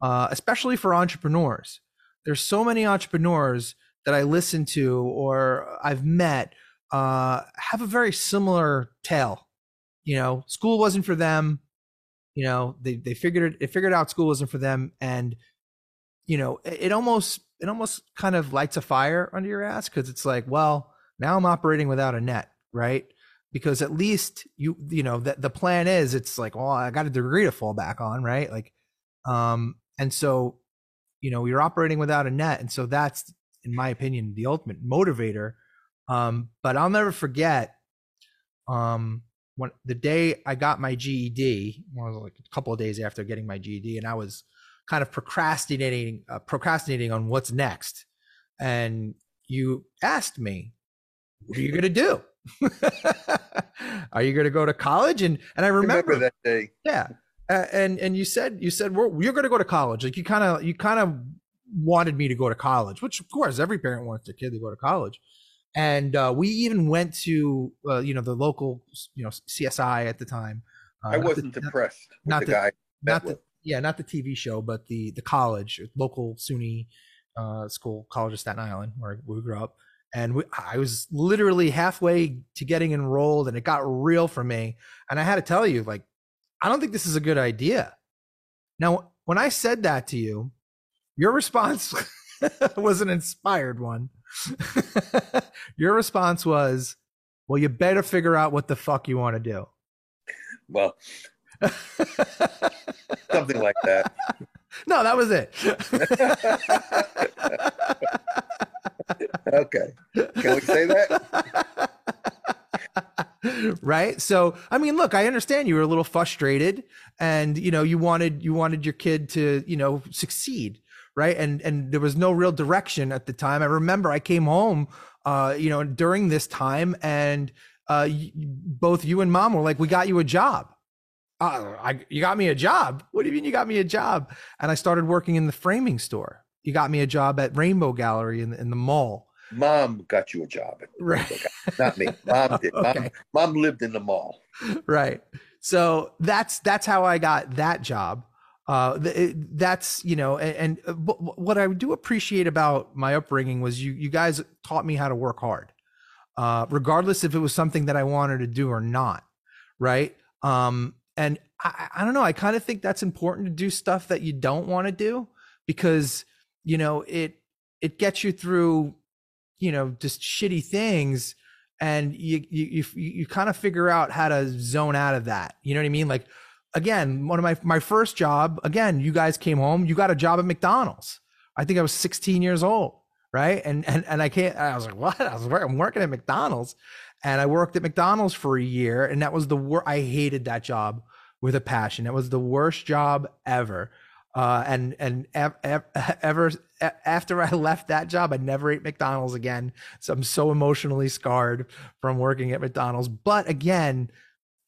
uh, especially for entrepreneurs. There's so many entrepreneurs that I listen to or I've met uh, have a very similar tale. You know, school wasn't for them you know they they figured it figured out school wasn't for them and you know it, it almost it almost kind of lights a fire under your ass because it's like well now i'm operating without a net right? Because at least you you know that the plan is it's like well i got a degree to fall back on right? Like um and so you know you're operating without a net and so that's in my opinion the ultimate motivator. Um but i'll never forget um when the day I got my GED, well, was like a couple of days after getting my GED, and I was kind of procrastinating, uh, procrastinating on what's next. And you asked me, "What are you going to do? are you going to go to college?" And and I remember, remember that day. Yeah, uh, and and you said you said well, you're going to go to college. Like you kind of you kind of wanted me to go to college, which of course every parent wants their kid to go to college and uh, we even went to uh, you know the local you know CSI at the time. Uh, I wasn't the, impressed not, the, guy. Not the yeah, not the TV show, but the the college, local SUNY uh, school, College of Staten Island, where we grew up. And we, I was literally halfway to getting enrolled, and it got real for me. And I had to tell you, like, I don't think this is a good idea. Now, when I said that to you, your response was an inspired one. Your response was, well, you better figure out what the fuck you want to do. Well, something like that. No, that was it. Okay. Can we say that? right so i mean look i understand you were a little frustrated and you know you wanted you wanted your kid to you know succeed right? And and there was no real direction at the time. I remember I came home, uh, you know, during this time, and uh, both you and mom were like, "We got you a job." Uh, I, you got me a job. What do you mean you got me a job? And I started working in the framing store. You got me a job at Rainbow Gallery in the, in the mall. Mom got you a job, right? Not me. Mom did. okay. Mom, mom lived in the mall. Right. So that's that's how I got that job uh, that's you know, and, and uh, what I do appreciate about my upbringing was you you guys taught me how to work hard, uh, regardless if it was something that I wanted to do or not, right? Um, and I, I don't know, I kind of think that's important to do stuff that you don't want to do because you know it it gets you through, you know, just shitty things and you you you, you kind of figure out how to zone out of that. You know what I mean? Like again, one of my my first job, again, you guys came home, you got a job at McDonald's. I think I was 16 years old, right? And and and I can't I was like, "What?" I was I'm working at McDonald's. And I worked at McDonald's for a year and that was the worst I hated that job with a passion. It was the worst job ever. Uh, and and ever, ever after I left that job, I never ate McDonald's again. So I'm so emotionally scarred from working at McDonald's. But again,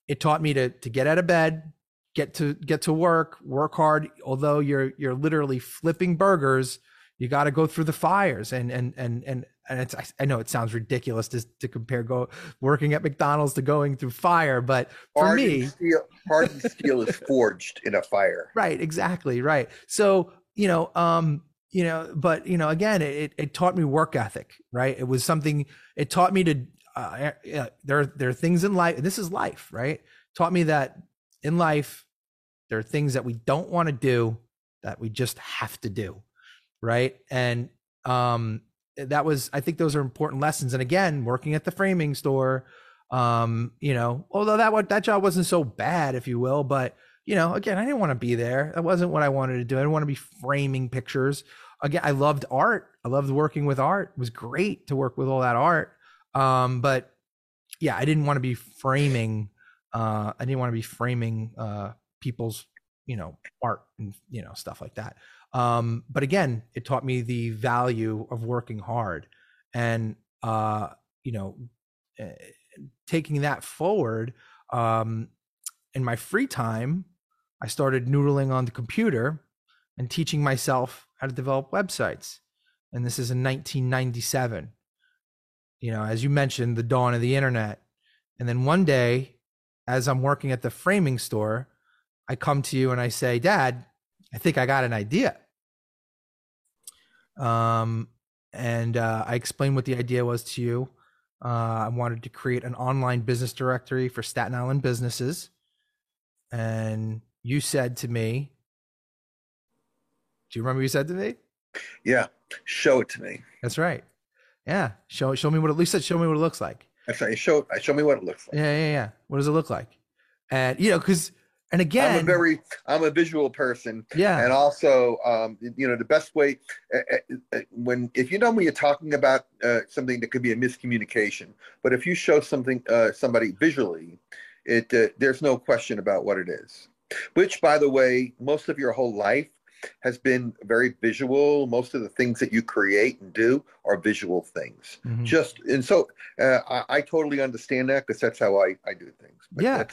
it taught me to to get out of bed, get to get to work, work hard. Although you're you're literally flipping burgers, you got to go through the fires. And and and and and it's I know it sounds ridiculous to to compare go working at McDonald's to going through fire, but for hard me, steel, hardened steel is forged in a fire. Right. Exactly. Right. So you know, um, you know, but you know, again, it it taught me work ethic. Right. It was something. It taught me to. Uh, there, there are things in life. This is life, right? Taught me that in life, there are things that we don't want to do that we just have to do. Right. And, um, that was I think those are important lessons. And again, working at the framing store, um, you know, although that that job wasn't so bad, if you will, but you know, again, I didn't want to be there. That wasn't what I wanted to do. I didn't want to be framing pictures. Again, I loved art. I loved working with art. It was great to work with all that art. Um, but yeah, I didn't want to be framing. Uh, I didn't want to be framing uh, people's, you know, art and you know stuff like that. Um, but again, it taught me the value of working hard, and uh, you know, uh, taking that forward. Um, in my free time, I started noodling on the computer and teaching myself how to develop websites. And this is in 1997. You know, as you mentioned, the dawn of the internet. And then one day, as I'm working at the framing store, I come to you and I say, Dad, I think I got an idea. Um, and uh, I explained what the idea was to you. Uh, I wanted to create an online business directory for Staten Island businesses. And you said to me, Do you remember you said to me? Yeah, show it to me. That's right. Yeah, show show me what at least show me what it looks like. That's right. Show show me what it looks like. Yeah, yeah, yeah. What does it look like? And you know, because and again, I'm a very I'm a visual person. Yeah, and also, um, you know, the best way uh, uh, when if you know when you're talking about uh, something that could be a miscommunication, but if you show something uh, somebody visually, it uh, there's no question about what it is. Which, by the way, most of your whole life has been very visual. Most of the things that you create and do are visual things. Mm-hmm. Just and so uh, I, I, totally understand that because that's how I, I do things. But yeah.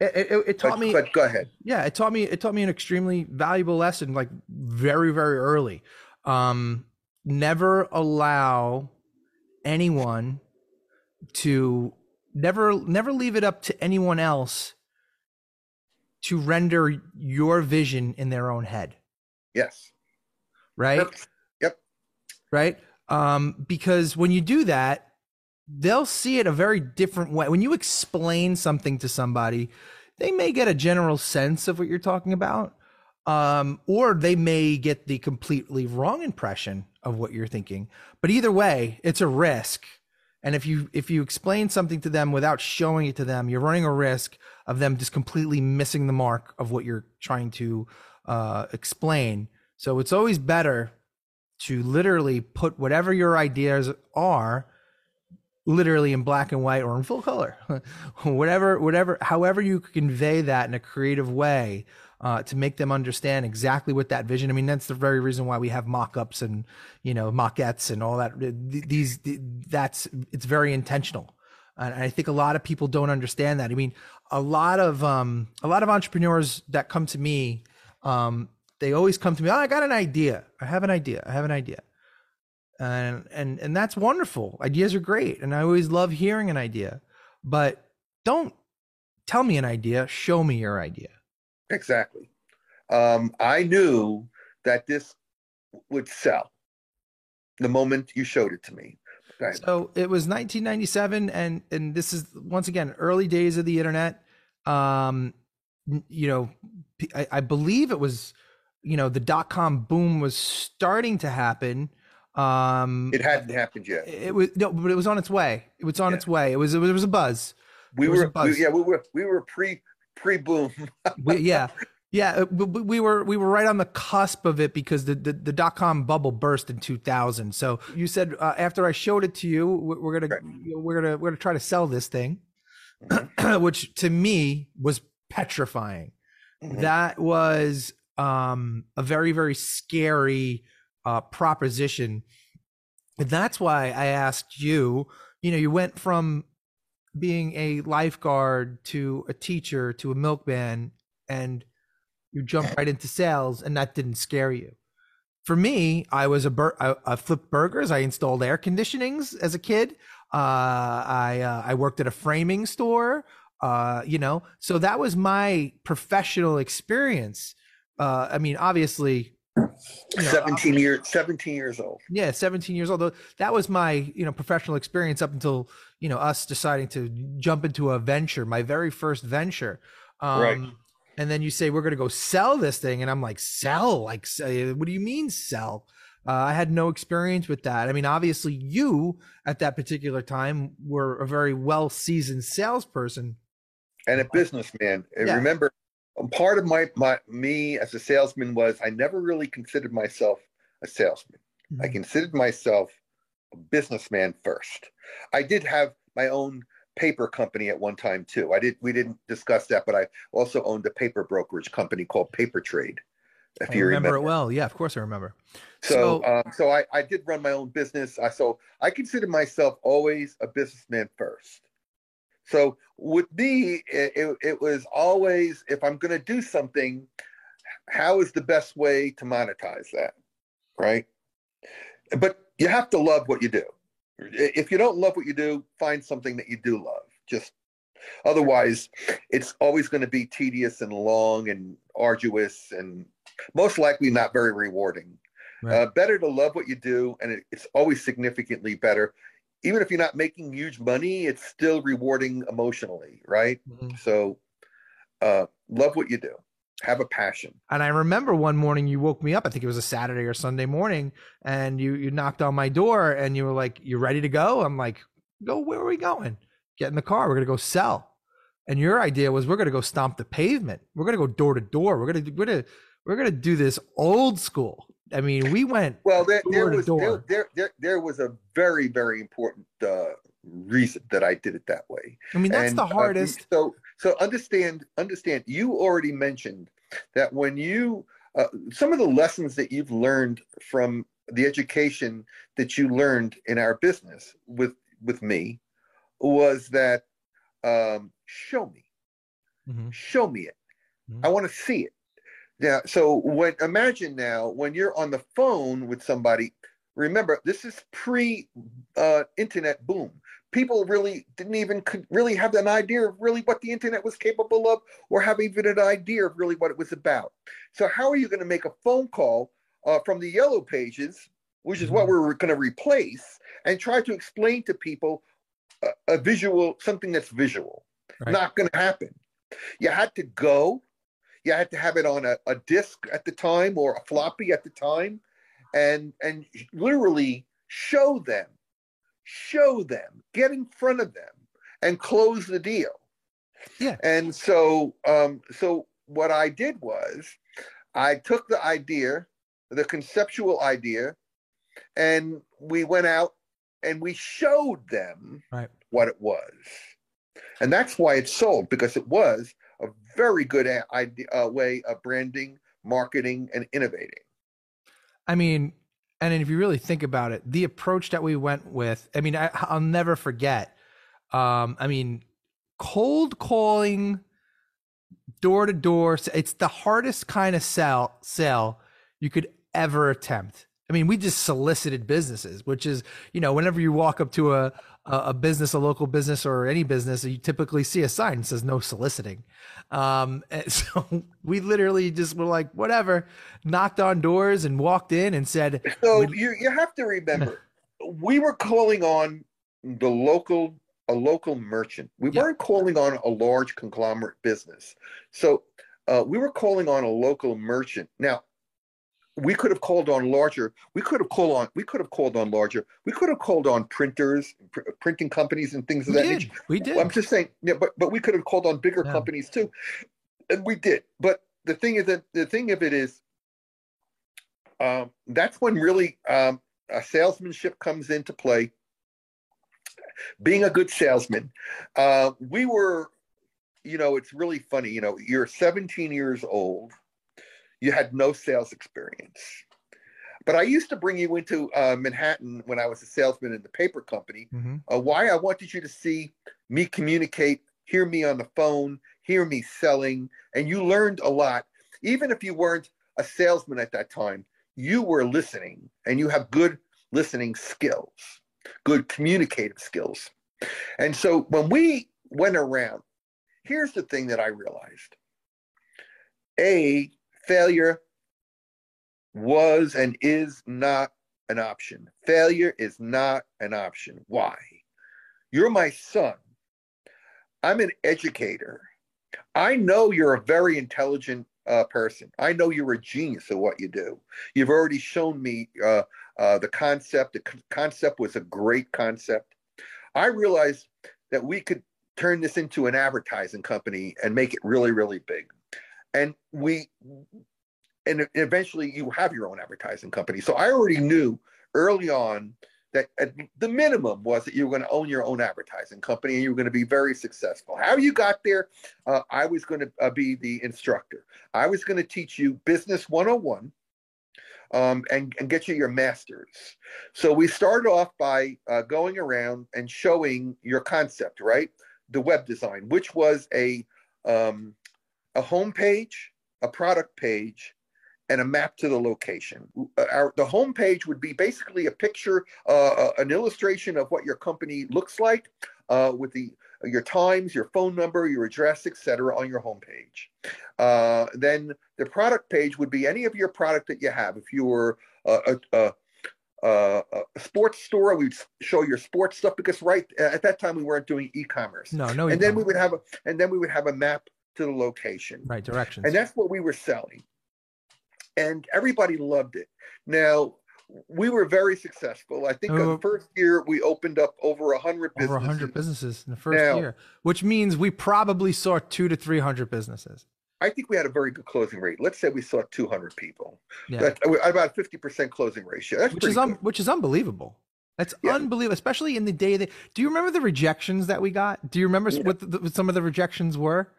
It, it, it, taught but, me but go ahead. Yeah it taught me it taught me an extremely valuable lesson like very very early. Um never allow anyone to never never leave it up to anyone else to render your vision in their own head. Yes. Right? Yep. Right? Um because when you do that they'll see it a very different way. When you explain something to somebody they may get a general sense of what you're talking about um or they may get the completely wrong impression of what you're thinking. But either way it's a risk. And if you if you explain something to them without showing it to them, you're running a risk of them just completely missing the mark of what you're trying to uh, explain. So it's always better to literally put whatever your ideas are literally in black and white or in full color whatever whatever however you convey that in a creative way uh, to make them understand exactly what that vision. I mean, that's the very reason why we have mock-ups and you know maquettes and all that. These that's it's very intentional, and I think a lot of people don't understand that. I mean, a lot of um, a lot of entrepreneurs that come to me, um, they always come to me. Oh, I got an idea. I have an idea. I have an idea. And and and that's wonderful. Ideas are great, and I always love hearing an idea. But don't tell me an idea. Show me your idea Exactly. Um, I knew that this would sell the moment you showed it to me. So it was 1997, and and this is once again early days of the internet. Um, you know, I, I believe it was, you know, the dot com boom was starting to happen. Um, it hadn't happened yet. It was no, but it was on its way. It was on yeah. its way. It was it was, it was a buzz. We were, buzz. We, yeah, we were we were pre pre-boom. we, yeah, yeah, uh, we were we were right on the cusp of it because the the, the dot com bubble burst in 2000. So you said uh, after I showed it to you, we're gonna right. we're gonna we're gonna try to sell this thing, mm-hmm. which to me was petrifying. Mm-hmm. That was um, a very very scary uh, proposition. And that's why I asked you. You know, you went from being a lifeguard to a teacher to a milkman and you jumped right into sales and that didn't scare you for me i was a bur- I, I flipped burgers i installed air conditionings as a kid uh, i uh, i worked at a framing store uh, you know so that was my professional experience uh, i mean obviously you know, 17 years 17 years old. Yeah 17 years old. That was my you know professional experience up until you know us deciding to jump into a venture my very first venture. Um, right. and then you say we're going to go sell this thing and i'm like sell? Like what do you mean sell? Uh, I had no experience with that. I mean, obviously, you at that particular time were a very well seasoned salesperson. And a businessman. Yeah. Remember, part of my, my me as a salesman was I never really considered myself a salesman. I Mhm. considered myself a businessman first. I did have my own paper company at one time too. I did we didn't discuss that, but I also owned a paper brokerage company called Paper Trade. If I you remember, remember, it well. Yeah, of course I remember. So, um, so I, I did run my own business. I so I consider myself always a businessman first. So with me, it, it, it was always if I'm going to do something, how is the best way to monetize that, right? But you have to love what you do. If you don't love what you do, find something that you do love. Just otherwise, it's always going to be tedious and long and arduous and most likely not very rewarding. Right. Uh, better to love what you do, and it, it's always significantly better. Even if you're not making huge money, it's still rewarding emotionally, right? Mhm. So, uh, love what you do. Have a passion. And I remember one morning you woke me up. I think it was a Saturday or Sunday morning, and you you knocked on my door and you were like, "You ready to go?" I'm like, "Go? Where are we going? Get in the car. We're gonna go sell." And your idea was we're gonna go stomp the pavement. We're gonna go door to door. We're gonna we're gonna we're gonna do this old school. I mean, we went. Well, there, Door there was there, door. there, there, there was a very, very important uh, reason that I did it that way. I mean, that's And, the uh, hardest. so, so understand, understand. You already mentioned that when you uh, some of the lessons that you've learned from the education that you learned in our business with with me was that um, show me, Mhm. show me it. Mhm. I want to see it. Yeah. So when imagine now when you're on the phone with somebody, remember this is pre uh, internet boom. People really didn't even could really have an idea of really what the internet was capable of, or have even an idea of really what it was about. So how are you going to make a phone call uh, from the yellow pages, which is what we're going to replace, and try to explain to people a, a visual something that's visual? Right. Not going to happen. You had to go. You had to have it on a, a disc at the time or a floppy at the time, and and literally show them, show them, get in front of them, and close the deal. Yeah. And so, um, so what I did was, I took the idea, the conceptual idea, and we went out and we showed them Right. what it was, and that's why it sold because it was a very good idea, uh, way of branding, marketing, and innovating. I mean, and if you really think about it, the approach that we went with, I mean, I, I'll never forget. Um, I mean, cold calling door to door, it's the hardest kind of sell sell you could ever attempt. I mean, we just solicited businesses, which is, you know, whenever you walk up to a a business, a local business, or any business, you typically see a sign that says no soliciting. Um, so we literally just were like, whatever, knocked on doors and walked in and said, So you you have to remember, we were calling on the local a local merchant. We Yeah. weren't calling on a large conglomerate business. So uh, we were calling on a local merchant. Now we could have called on larger. We could have called on. We could have called on larger. We could have called on printers, pr- printing companies, and things of we that did, nature. we did. I'm just saying, yeah, but but we could have called on bigger Yeah. companies too, and we did. But the thing is that the thing of it is, um, that's when really um, a salesmanship comes into play. Being a good salesman, uh, we were, you know, it's really funny. You know, you're 17 years old, you had no sales experience. But I used to bring you into uh, Manhattan when I was a salesman in the paper company Mhm. uh, why I wanted you to see me communicate, hear me on the phone, hear me selling, and you learned a lot. Even if you weren't a salesman at that time, you were listening and you have good listening skills, good communicative skills. And so when we went around, here's the thing that I realized A, failure was and is not an option. Failure is not an option. Why? You're my son. I'm an educator. I know you're a very intelligent uh, person. I know you're a genius at what you do. You've already shown me uh, uh, the concept. The concept was a great concept. I realized that we could turn this into an advertising company and make it really, really big. And we, and eventually you have your own advertising company. So I already knew early on that the minimum was that you were going to own your own advertising company and you were going to be very successful. How you got there, uh, I was going to uh, be the instructor. I was going to teach you business 101 um, and, and get you your master's. So we started off by uh, going around and showing your concept, right? The web design, which was a um, a home page, a product page, and a map to the location. Uh, our, the home page would be basically a picture, uh, uh, an illustration of what your company looks like uh, with the your times, your phone number, your address, etc., on your homepage. Uh, then the product page would be any of your product that you have. If you were a, a, a, a sports store, we'd show your sports stuff because right at that time we weren't doing e-commerce. No, no. And then we would have a and then we would have a map to the location. Right, directions. And that's what we were selling and everybody loved it. Now, we were very successful. I think uh, the first year we opened up over a hundred businesses. Over hundred businesses in the first now, year, which means we probably saw two to three hundred businesses. I think we had a very good closing rate. Let's say we saw 200 people. Yeah. That's uh, about 50% closing ratio. That's which is un- which is unbelievable. That's yeah. unbelievable, especially in the day that. Do you remember the rejections that we got? Do you remember yeah. what, the, what some of the rejections were?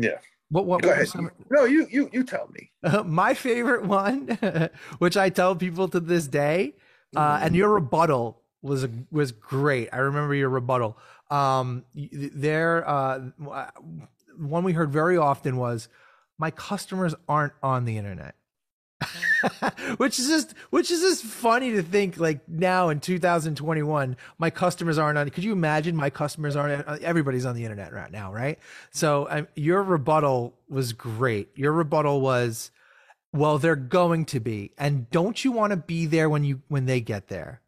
Yeah. What, what, Go what ahead. Some... No, you you you tell me. Uh, my favorite one, which I tell people to this day, uh, and your rebuttal was was great. I remember your rebuttal. Um, there, uh, one we heard very often was, "My customers aren't on the internet." which is just which is just funny to think like now in 2021 my customers aren't on could you imagine my customers aren't everybody's on the internet right now right? So um, your rebuttal was great. Your rebuttal was well they're going to be. And don't you want to be there when you when they get there?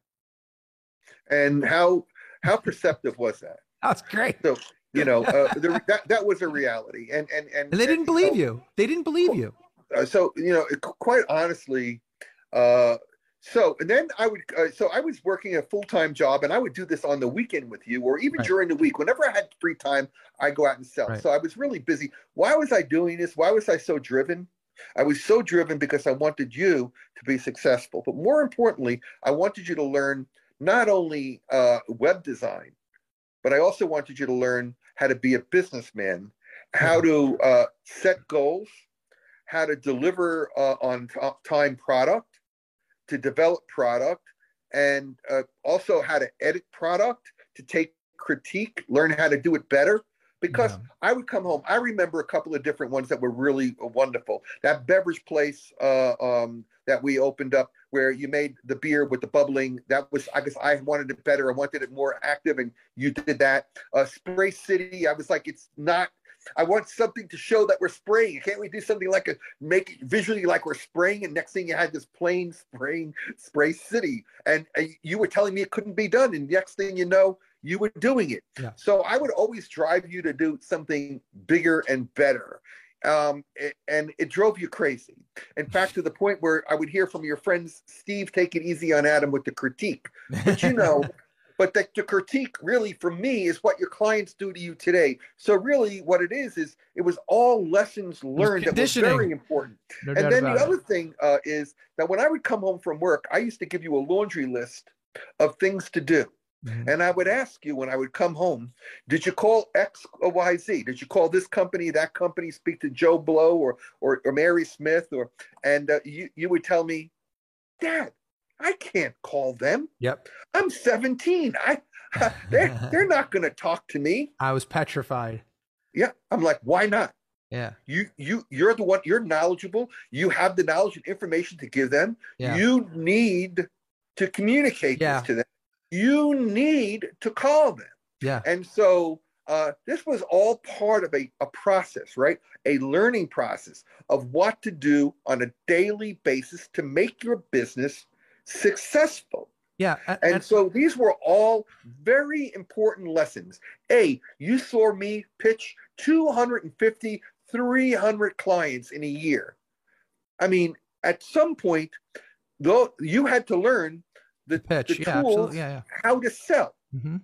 And how how perceptive was that? That's great. So you know uh, the, that, that was a reality. And and and, and they didn't and, believe so, you. They didn't believe you uh, so you know, quite honestly, uh, so and then I would uh, so I was working a full time job, and I would do this on the weekend with you, or even right. during the week. Whenever I had free time, I go out and sell. Right. So I was really busy. Why was I doing this? Why was I so driven? I was so driven because I wanted you to be successful, but more importantly, I wanted you to learn not only uh, web design, but I also wanted you to learn how to be a businessman, how to uh, set goals, how to deliver uh, on time product, to develop product, and uh, also how to edit product, to take critique, learn how to do it better. Because yeah. I would come home, I remember a couple of different ones that were really wonderful. That beverage place uh, um, that we opened up, where you made the beer with the bubbling. That was, I guess, I wanted it better. I wanted it more active, and you did that. Uh, Spray City, I was like, it's not I want something to show that we're spraying. Can't we do something like a make it visually like we're spraying? And next thing you had this plain spraying spray city, and, and you were telling me it couldn't be done. And next thing you know, you were doing it. Yeah. So I would always drive you to do something bigger and better. Um, and it drove you crazy. In fact, to the point where I would hear from your friends, Steve, take it easy on Adam with the critique. But you know, but the, the critique really for me is what your clients do to you today. So really what it is is it was all lessons learned that was very important. No and then the other thing uh, is that when i would come home from work i used to give you a laundry list of things to do. Mm-hmm. and i would ask you when i would come home did you call x or y z? Did you call this company that company speak to joe blow or or, or mary smith? Or and uh, you, you would tell me dad I can't call them. Yep. I'm 17. I they're they're not going to talk to me. I was petrified. Yeah, I'm like, why not? Yeah. You you you're the one. You're knowledgeable. You have the knowledge and information to give them. Yeah. You need to communicate yeah. this to them. You need to call them. Yeah. And so uh, this was all part of a, a process, right? A learning process of what to do on a daily basis to make your business successful. Yeah. And, and, so these were all very important lessons. A, you saw me pitch 250 300 clients in a year. I mean, at some point, though, you had to learn the, Pitch, the yeah, tools, yeah, yeah. how to sell. hmm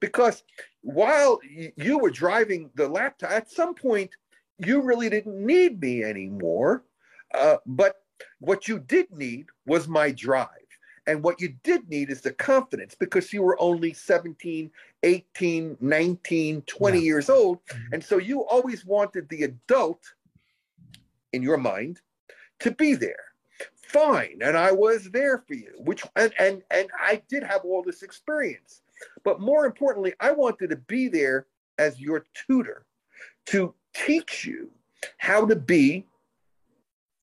Because while you were driving the laptop, at some point, you really didn't need me anymore. Uh, but what you did need was my drive. And what you did need is the confidence because you were only 17, 18, 19, 20 Yeah. years old. Mhm. And so you always wanted the adult in your mind to be there. Fine. And I was there for you, which, and, and, and I did have all this experience. But more importantly, I wanted to be there as your tutor to teach you how to be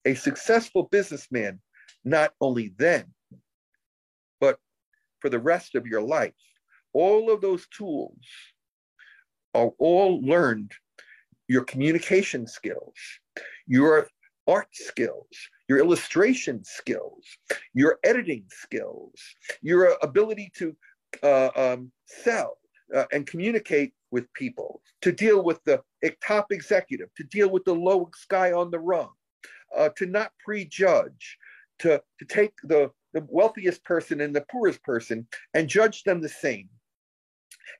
a successful businessman, not only then, but for the rest of your life. All of those tools are all learned your communication skills, your art skills, your illustration skills, your editing skills, your ability to uh, um, sell uh, and communicate with people, to deal with the top executive, to deal with the lowest guy on the rung, uh, to not prejudge, to, to take the, the wealthiest person and the poorest person and judge them the same.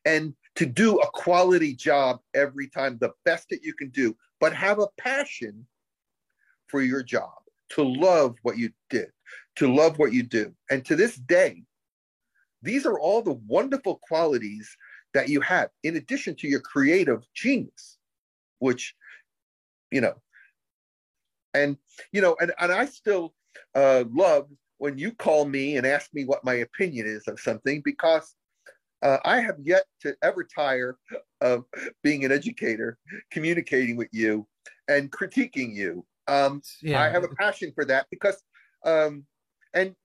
And to do a quality job every time, the best that you can do, but have a passion for your job, to love what you did, to love what you do. And to this day, these are all the wonderful qualities that you have, in addition to your creative genius, which, you know, and, you know, and, and I still uh, love when you call me and ask me what my opinion is of something because uh, I have yet to ever tire of being an educator, communicating with you, and critiquing you. Um, Yeah. I have a passion for that because, um, and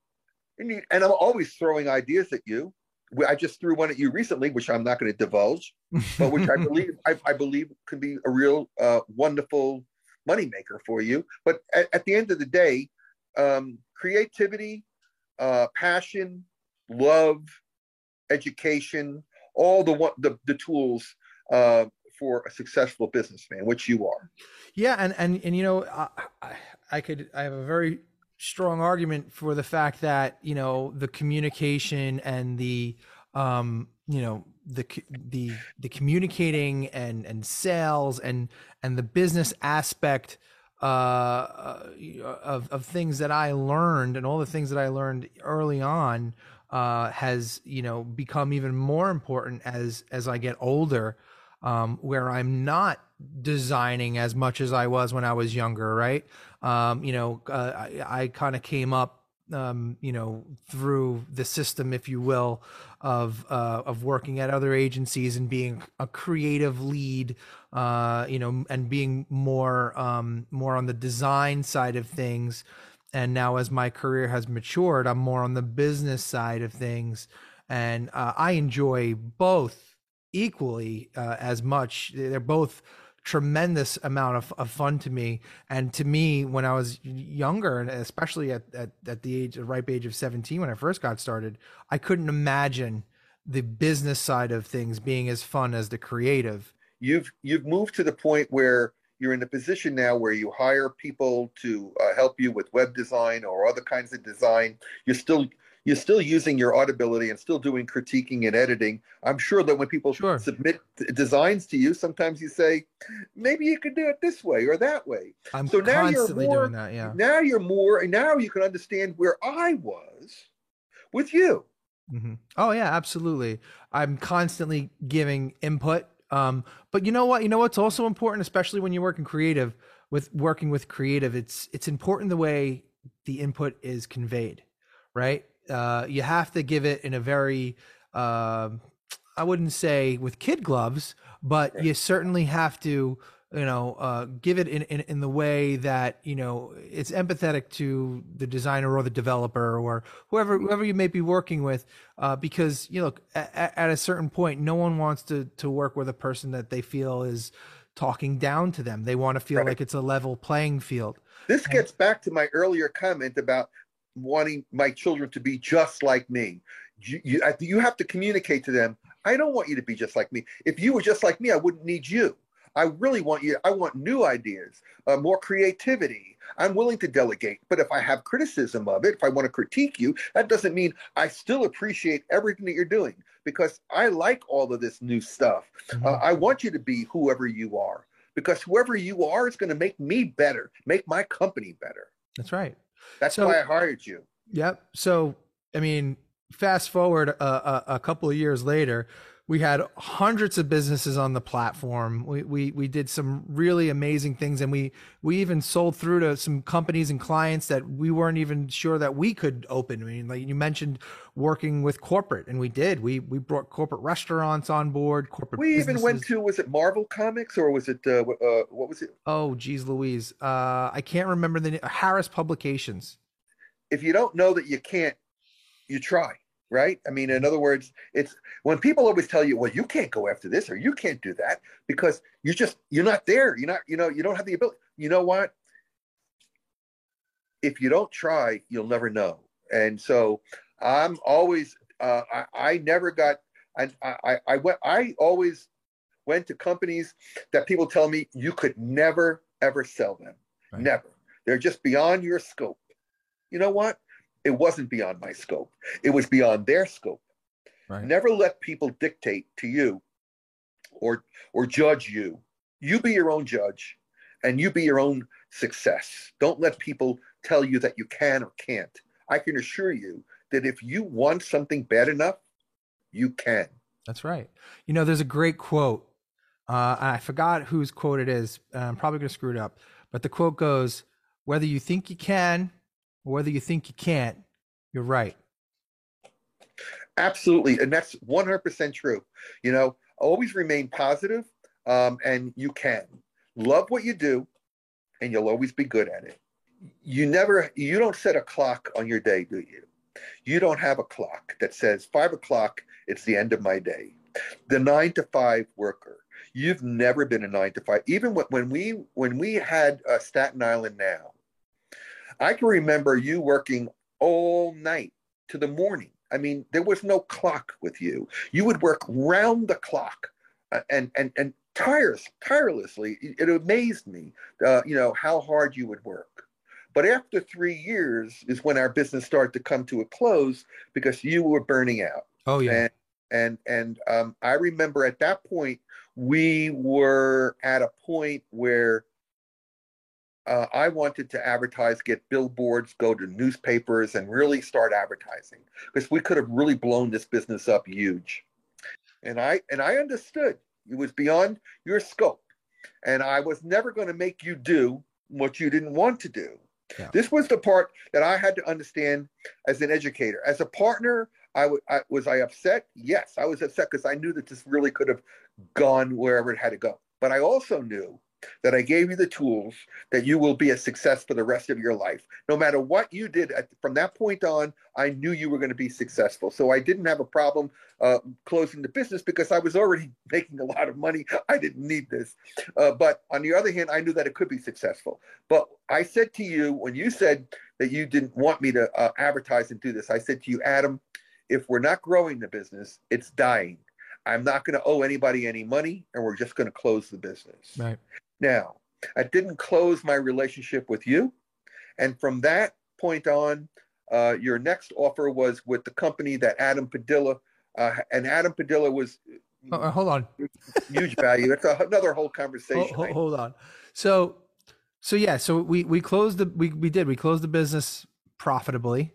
and, and I'm always throwing ideas at you. I just threw one at you recently, which I'm not going to divulge, but which I believe I, I believe can be a real uh, wonderful moneymaker for you. But at, at the end of the day, um, creativity, uh, passion, love, education, all the the, the tools uh, for a successful businessman, which you are. Yeah, and and and you know, I, I, I could I have a very strong argument for the fact that you know the communication and the um you know the the the communicating and and sales and and the business aspect uh uh, of of things that I learned and all the things that I learned early on uh has you know become even more important as as I get older um, where I'm not designing as much as I was when I was younger, right? Um, you know, uh, I, I kind of came up, um, you know, through the system, if you will, of uh, of working at other agencies and being a creative lead, uh, you know, and being more um, more on the design side of things. And now, as my career has matured, I'm more on the business side of things, and uh, I enjoy both equally uh, as much. They're both tremendous amount of, of fun to me. And to me, when I was younger, and especially at, at, at the age, the ripe age of 17, when I first got started, I couldn't imagine the business side of things being as fun as the creative. You've you've moved to the point where you're in a position now where you hire people to uh, help you with web design or other kinds of design. You're still you're still using your audibility and still doing critiquing and editing. I'm sure that when people Sure. submit designs to you, sometimes you say, maybe you could do it this way or that way. I'm So now you're constantly more- doing that. Yeah. Now you're more, and now you can understand where I was with you. hmm Oh yeah, absolutely. I'm constantly giving input. Um, but you know what? You know what's also important, especially when you're working creative with working with creative. It's it's important the way the input is conveyed, right? Uh, you have to give it in a very, um I wouldn't say with kid gloves, but you certainly have to, you know, uh, give it in, in in the way that you know it's empathetic to the designer or the developer or whoever whoever you may be working with, uh, because you know at, at a certain point, no one wants to to work with a person that they feel is talking down to them. They want to feel Right. like it's a level playing field. This gets back to my earlier comment about wanting my children to be just like me. You, you, I- you have to communicate to them. I don't want you to be just like me. If you were just like me, I wouldn't need you. I really want you, I want new ideas, uh, more creativity. I'm willing to delegate. But if I have criticism of it, if I want to critique you, that doesn't mean I still appreciate everything that you're doing because I like all of this new stuff. Mm-hmm. Uh, I want you to be whoever you are because whoever you are is going to make me better, make my company better. That's right. That's so, why I hired you. Yep. So, I mean, fast forward a, a, a couple of years later, we had hundreds of businesses on the platform. We, we we did some really amazing things, and we we even sold through to some companies and clients that we weren't even sure that we could open. I mean, like you mentioned, working with corporate, and we did. We we brought corporate restaurants on board. Corporate. We businesses. even went to was it Marvel Comics or was it uh, uh, what was it? Oh, geez, Louise, uh, I can't remember the name. Harris Publications. If you don't know that you can't, you try right? I mean, in other words, it's when people always tell you, well, you can't go after this or you can't do that because you're just, you're not there. You're not, you know, you don't have the ability. You know what? If you don't try, you'll never know. And so I'm always, uh, I, I never got, I, I, I went, I always went to companies that people tell me you could never, ever sell them. Right. Never. They're just beyond your scope. You know what? It wasn't beyond my scope. It was beyond their scope. Right. Never let people dictate to you or or judge you. You be your own judge and you be your own success. Don't let people tell you that you can or can't. I can assure you that if you want something bad enough, you can. That's right. You know, there's a great quote. Uh, I forgot whose quote it is. I'm probably going to screw it up. But the quote goes, whether you think you can whether you think you can't, you're right. Absolutely. And that's 100% true. You know, always remain positive, um, and you can. Love what you do, and you'll always be good at it. You never, you don't set a clock on your day, do you? You don't have a clock that says five o'clock, it's the end of my day. The nine to five worker. You've never been a nine to five. Even when we when we had uh, Staten Island now, I can remember you working all night to the morning. I mean, there was no clock with you. You would work round the clock uh, and and and tires tirelessly. It amazed me, uh, you know, how hard you would work. But after three years is when our business started to come to a close because you were burning out. Oh yeah. And and, and um, I remember at that point we were at a point where uh, I wanted to advertise, get billboards, go to newspapers, and really start advertising because we could have really blown this business up huge. And I and I understood it was beyond your scope, and I was never going to make you do what you didn't want to do. Yeah. This was the part that I had to understand as an educator. As a partner, I, w- I was I upset. Yes, I was upset because I knew that this really could have gone wherever it had to go. But I also knew that I gave you the tools that you will be a success for the rest of your life. No matter what you did at, from that point on, I knew you were going to be successful. So I didn't have a problem uh, closing the business because I was already making a lot of money. I didn't need this. Uh, but on the other hand, I knew that it could be successful. But I said to you, when you said that you didn't want me to uh, advertise and do this, I said to you, Adam, if we're not growing the business, it's dying. I'm not going to owe anybody any money, and we're just going to close the business. Right. Now, I didn't close my relationship with you. And from that point on, uh, your next offer was with the company that Adam Padilla, uh, and Adam Padilla was. Uh, hold on. huge value. That's a, another whole conversation. Hold, hold, on. So, so yeah, so we we closed the we we did we closed the business profitably.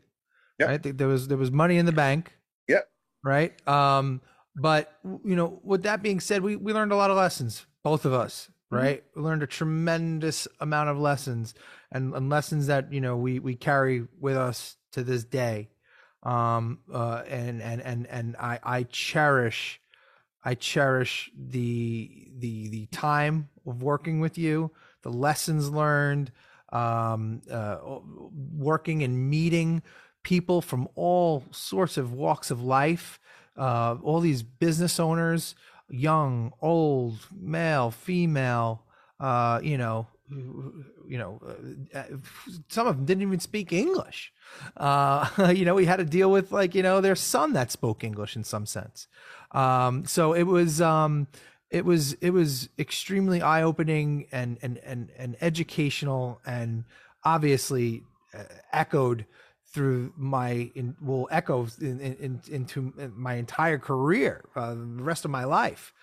Yeah. Right. There was there was money in the bank. Yep. Right. Um. But you know, with that being said, we we learned a lot of lessons, both of us. Mm-hmm. right mm-hmm. we learned a tremendous amount of lessons and, and, lessons that you know we we carry with us to this day um uh and and and and i i cherish i cherish the the the time of working with you the lessons learned um uh working and meeting people from all sorts of walks of life uh all these business owners young, old, male, female, uh, you know, you know, uh, some of them didn't even speak English. Uh, you know, we had to deal with like, you know, their son that spoke English in some sense. Um, so it was, um, it was it was extremely eye opening and and and and educational and obviously uh, echoed through my in, will echo in, in, into my entire career, uh, the rest of my life.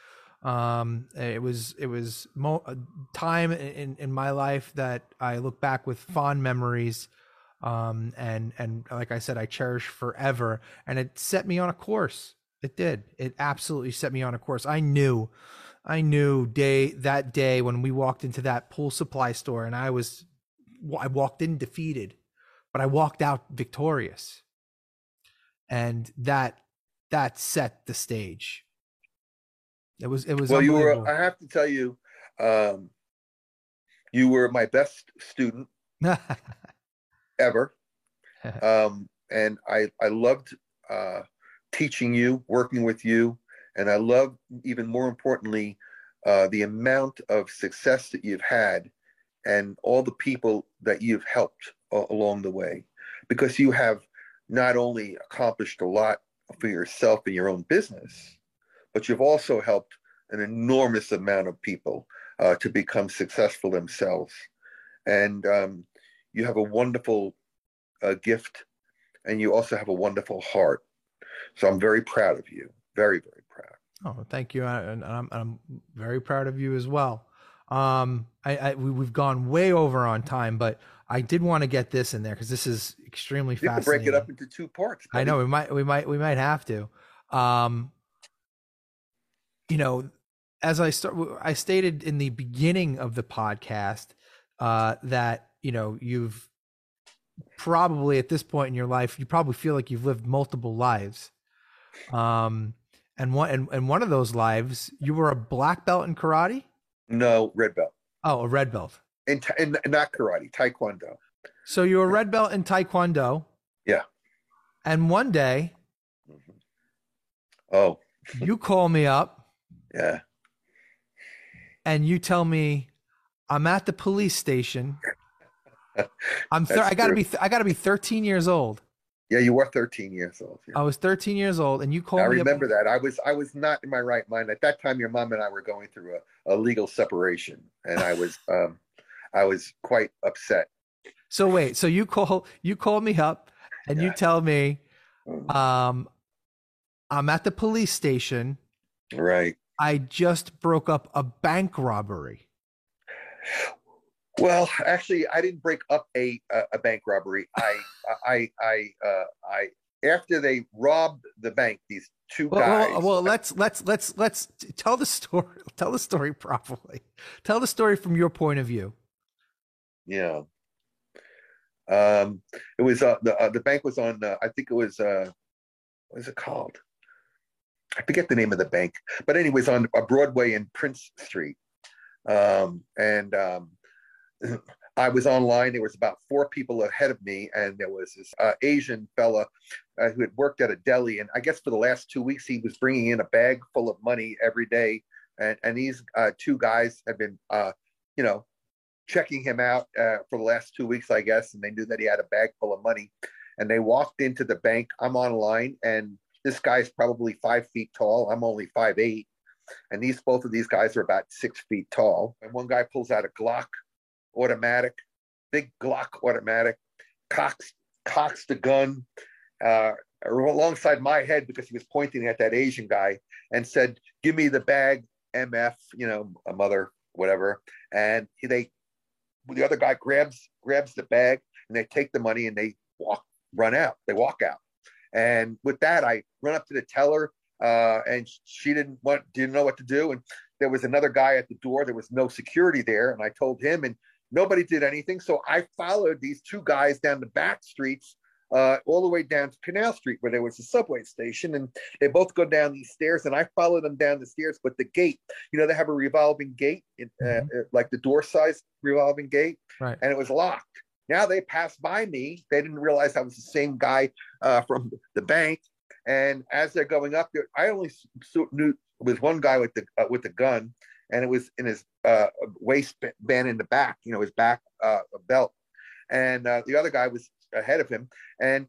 Um, it was it was mo- a time in, in my life that I look back with fond memories, um, and and like I said, I cherish forever. And it set me on a course. It did. It absolutely set me on a course. I knew, I knew day that day when we walked into that pool supply store, and I was, I walked in defeated, but I walked out victorious, and that that set the stage it was it was well. You were. I have to tell you, um, you were my best student ever, um, and I I loved uh, teaching you, working with you, and I love even more importantly uh, the amount of success that you've had, and all the people that you've helped uh, along the way, because you have not only accomplished a lot for yourself in your own business but you've also helped an enormous amount of people uh, to become successful themselves. And um, you have a wonderful uh, gift, and you also have a wonderful heart. So I'm very proud of you. Very, very proud. Oh, thank you, and I'm, I'm very proud of you as well. Um, I, I we, have gone way over on time, but I did want to get this in there because this is extremely you fascinating. break it up into two parts. Buddy. I know we might, we might, we might have to. Um, you know, as I start, I stated in the beginning of the podcast uh, that you know you've probably at this point in your life you probably feel like you've lived multiple lives, um, and one and, and one of those lives you were a black belt in karate. No, red belt. Oh, a red belt. In, in not karate, taekwondo. So you were a red belt in taekwondo. Yeah. And one day, mm-hmm. oh, you call me up yeah. And you tell me I'm at the police station. I'm thir- I got to be th- I got to be 13 years old. Yeah, you were 13 years old. Yeah. I was 13 years old, and you called I me. I remember up- that. I was I was not in my right mind at that time. Your mom and I were going through a, a legal separation, and I was um, I was quite upset. So wait, so you call you call me up, and yeah. you tell me, mm. um, I'm at the police station. Right. I just broke up a bank robbery. Well, actually, I didn't break up a a, bank robbery. I I I uh, I after they robbed the bank, these two well, guys. Well, well, let's let's let's let's tell the story. Tell the story properly. Tell the story from your point of view. Yeah. Um, it was uh, the uh, the bank was on. Uh, I think it was uh, what is it called? I forget the name of the bank, but anyways, on a Broadway in Prince Street, um, and um, I was online. There was about four people ahead of me, and there was this uh, Asian fella uh, who had worked at a deli, and I guess for the last two weeks he was bringing in a bag full of money every day, and and these uh, two guys had been, uh, you know, checking him out uh, for the last two weeks, I guess, and they knew that he had a bag full of money, and they walked into the bank. I'm online, and this guy's probably five feet tall. I'm only five eight, and these both of these guys are about six feet tall. And one guy pulls out a Glock automatic, big Glock automatic, cocks cocks the gun uh, alongside my head because he was pointing at that Asian guy and said, "Give me the bag, MF, you know, a mother, whatever." And he, they, the other guy grabs grabs the bag and they take the money and they walk run out. They walk out. And with that, I run up to the teller, uh, and she didn't want didn't know what to do. And there was another guy at the door. There was no security there, and I told him, and nobody did anything. So I followed these two guys down the back streets. Uh, all the way down to Canal Street, where there was a subway station, and they both go down these stairs, and I follow them down the stairs. But the gate, you know, they have a revolving gate, in, uh, mm-hmm. uh, like the door size revolving gate, right. and it was locked. Now they passed by me. They didn't realize I was the same guy uh, from the bank. And as they're going up there, I only knew it was one guy with the uh, with the gun, and it was in his uh, waistband in the back, you know, his back uh, belt. And uh, the other guy was ahead of him. And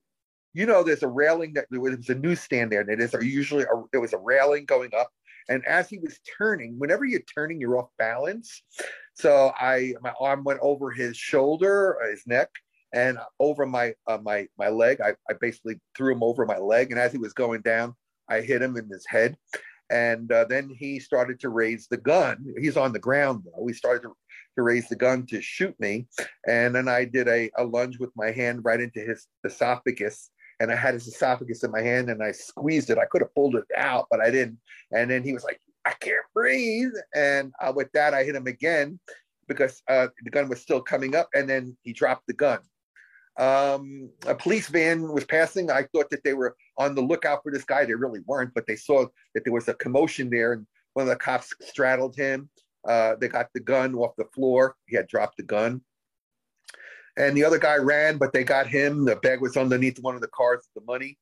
you know, there's a railing that there was a newsstand there. And it is usually a, there was a railing going up, And as he was turning, whenever you're turning, you're off balance. So I, my arm went over his shoulder, his neck, and over my uh, my my leg. I, I basically threw him over my leg, and as he was going down, I hit him in his head. And uh, then he started to raise the gun. He's on the ground though. He started to, to raise the gun to shoot me, and then I did a, a lunge with my hand right into his esophagus, and I had his esophagus in my hand, and I squeezed it. I could have pulled it out, but I didn't. And then he was like, "I can't breathe," and uh, with that, I hit him again because uh, the gun was still coming up, and then he dropped the gun. Um, a police van was passing. I thought that they were on the lookout for this guy. They really weren't, but they saw that there was a commotion there, and one of the cops straddled him. Uh, they got the gun off the floor. He had dropped the gun. And the other guy ran, but they got him. The bag was underneath one of the cars, with the money.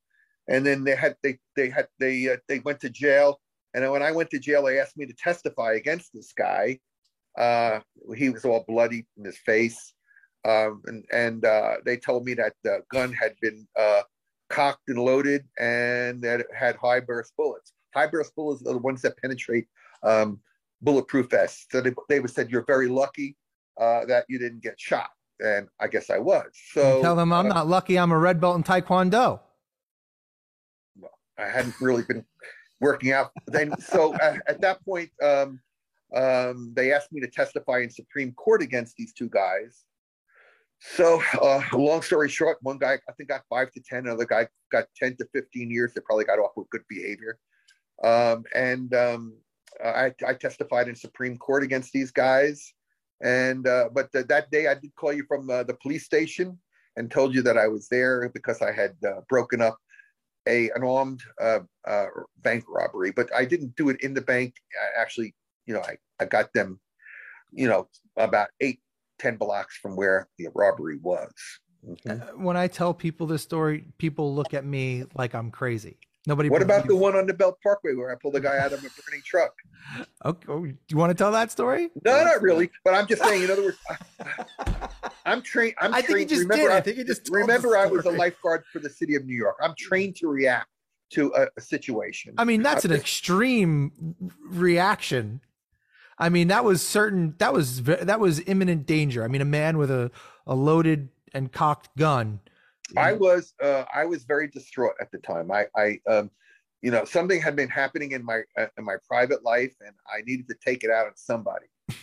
And then they had they they had they uh, they went to jail. And when I went to jail, they asked me to testify against this guy. Uh, he was all bloody in his face um, and, and uh, they told me that the gun had been uh, cocked and loaded and that it had high burst bullets. High burst bullets are the ones that penetrate um, bulletproof vests. So they, they said, You're very lucky uh, that you didn't get shot. And I guess I was. So tell them I'm uh, not lucky. I'm a red belt in Taekwondo. Well, I hadn't really been working out then. So at, at that point, um, um, they asked me to testify in Supreme Court against these two guys. So, uh, long story short, one guy I think got five to ten, another guy got ten to fifteen years. They probably got off with good behavior. Um, and um, I, I, testified in Supreme Court against these guys. And uh, but th- that day, I did call you from uh, the police station and told you that I was there because I had uh, broken up a an armed uh, uh, bank robbery. But I didn't do it in the bank. I actually, you know, I, I got them, you know, about eight 10 blocks from where the robbery was. Mm-hmm. Uh, when I tell people this story, people look at me like I'm crazy. Nobody. What about the one on the Belt Parkway where I pulled a guy out of a burning truck? Okay, oh, do you want to tell that story? No, not really. But I'm just saying. In other words, I'm trained. I'm I think trained. You just remember, did. I think you just remember. I was a lifeguard for the city of New York. I'm trained to react to a, a situation. I mean, that's an extreme reaction I mean, that was certain. That was that was imminent danger. I mean, a man with a a loaded and cocked gun. I was uh, I was very distraught at the time. I I um, you know something had been happening in my uh, in my private life, and I needed to take it out on somebody.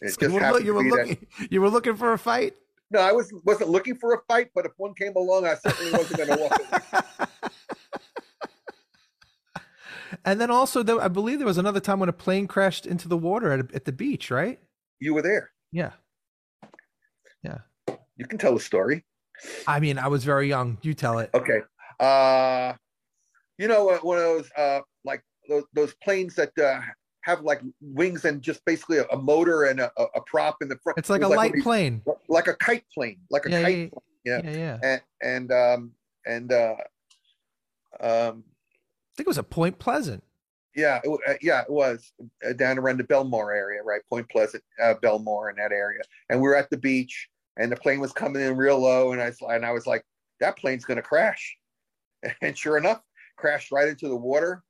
It just you were, you were looking. That, you were looking for a fight. No, I was wasn't looking for a fight, but if one came along, I certainly wasn't going to walk. And then also, there, I believe there was another time when a plane crashed into the water at, at the beach, right? You were there. Yeah. Yeah. You can tell a story. I mean, I was very young. You tell it. Okay. Uh, you know, uh, one of those, uh, like those, those planes that uh, have like wings and just basically a, a motor and a, a, prop in the front. It's like a like light plane, like a kite plane, like a yeah, kite. Yeah, yeah, yeah. And and um, and uh, um, think it was a Point Pleasant. Yeah, it, uh, yeah, it was uh, down around the Belmar area, right? Point Pleasant, uh, Belmar, in that area. And we were at the beach, and the plane was coming in real low, and I and I was like, that plane's going to crash. And sure enough, crashed right into the water.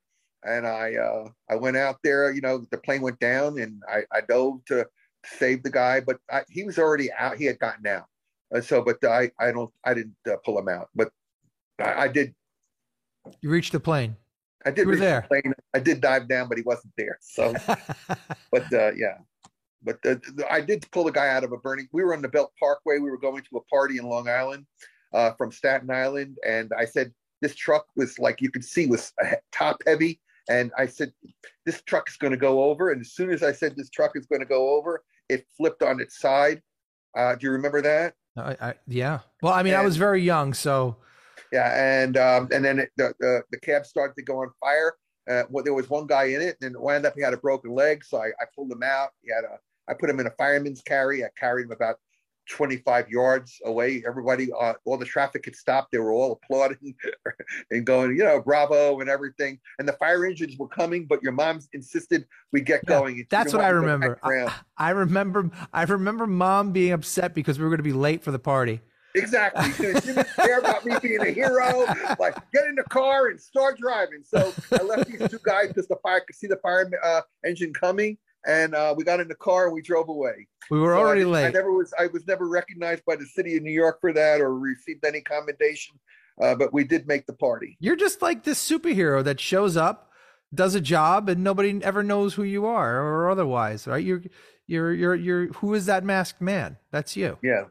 And I uh, I went out there, you know, the plane went down, and I, I dove to save the guy, but I, he was already out. He had gotten out. Uh, so, but I I don't I didn't uh, pull him out, but I, I did. You reached the plane. I did. There. The plane. I did dive down, but he wasn't there. So, but uh, yeah, but I did pull the guy out of a burning. We were on the Belt Parkway. We were going to a party in Long Island uh, from Staten Island, and I said this truck was like you could see was top heavy, and I said this truck is going to go over. And as soon as I said this truck is going to go over, it flipped on its side. Uh, do you remember that? I, I, yeah. Well, I mean, and, I was very young, so yeah, and um, and then it, the, the the cab started to go on fire. Uh, well, there was one guy in it, and it wound up he had a broken leg, so I, I pulled him out. He had a I put him in a fireman's carry. I carried him about 25 yards away. Everybody, uh, all the traffic had stopped. They were all applauding and going, you know, bravo and everything. And the fire engines were coming, but your mom insisted we get yeah, going. That's what I remember. I, I, remember. I remember mom being upset because we were going to be late for the party. Exactly. She didn't care about me being a hero. Like, get in the car and start driving. So I left these two guys because the fire could see the fire uh, engine coming, and uh, we got in the car and we drove away. We were So already I, late. I never was. I was never recognized by the city of New York for that or received any commendation. Uh, but we did make the party. You're just like this superhero that shows up, does a job, and nobody ever knows who you are or otherwise, right? You're, you're, you're, you're. Who is that masked man? That's you. Yeah,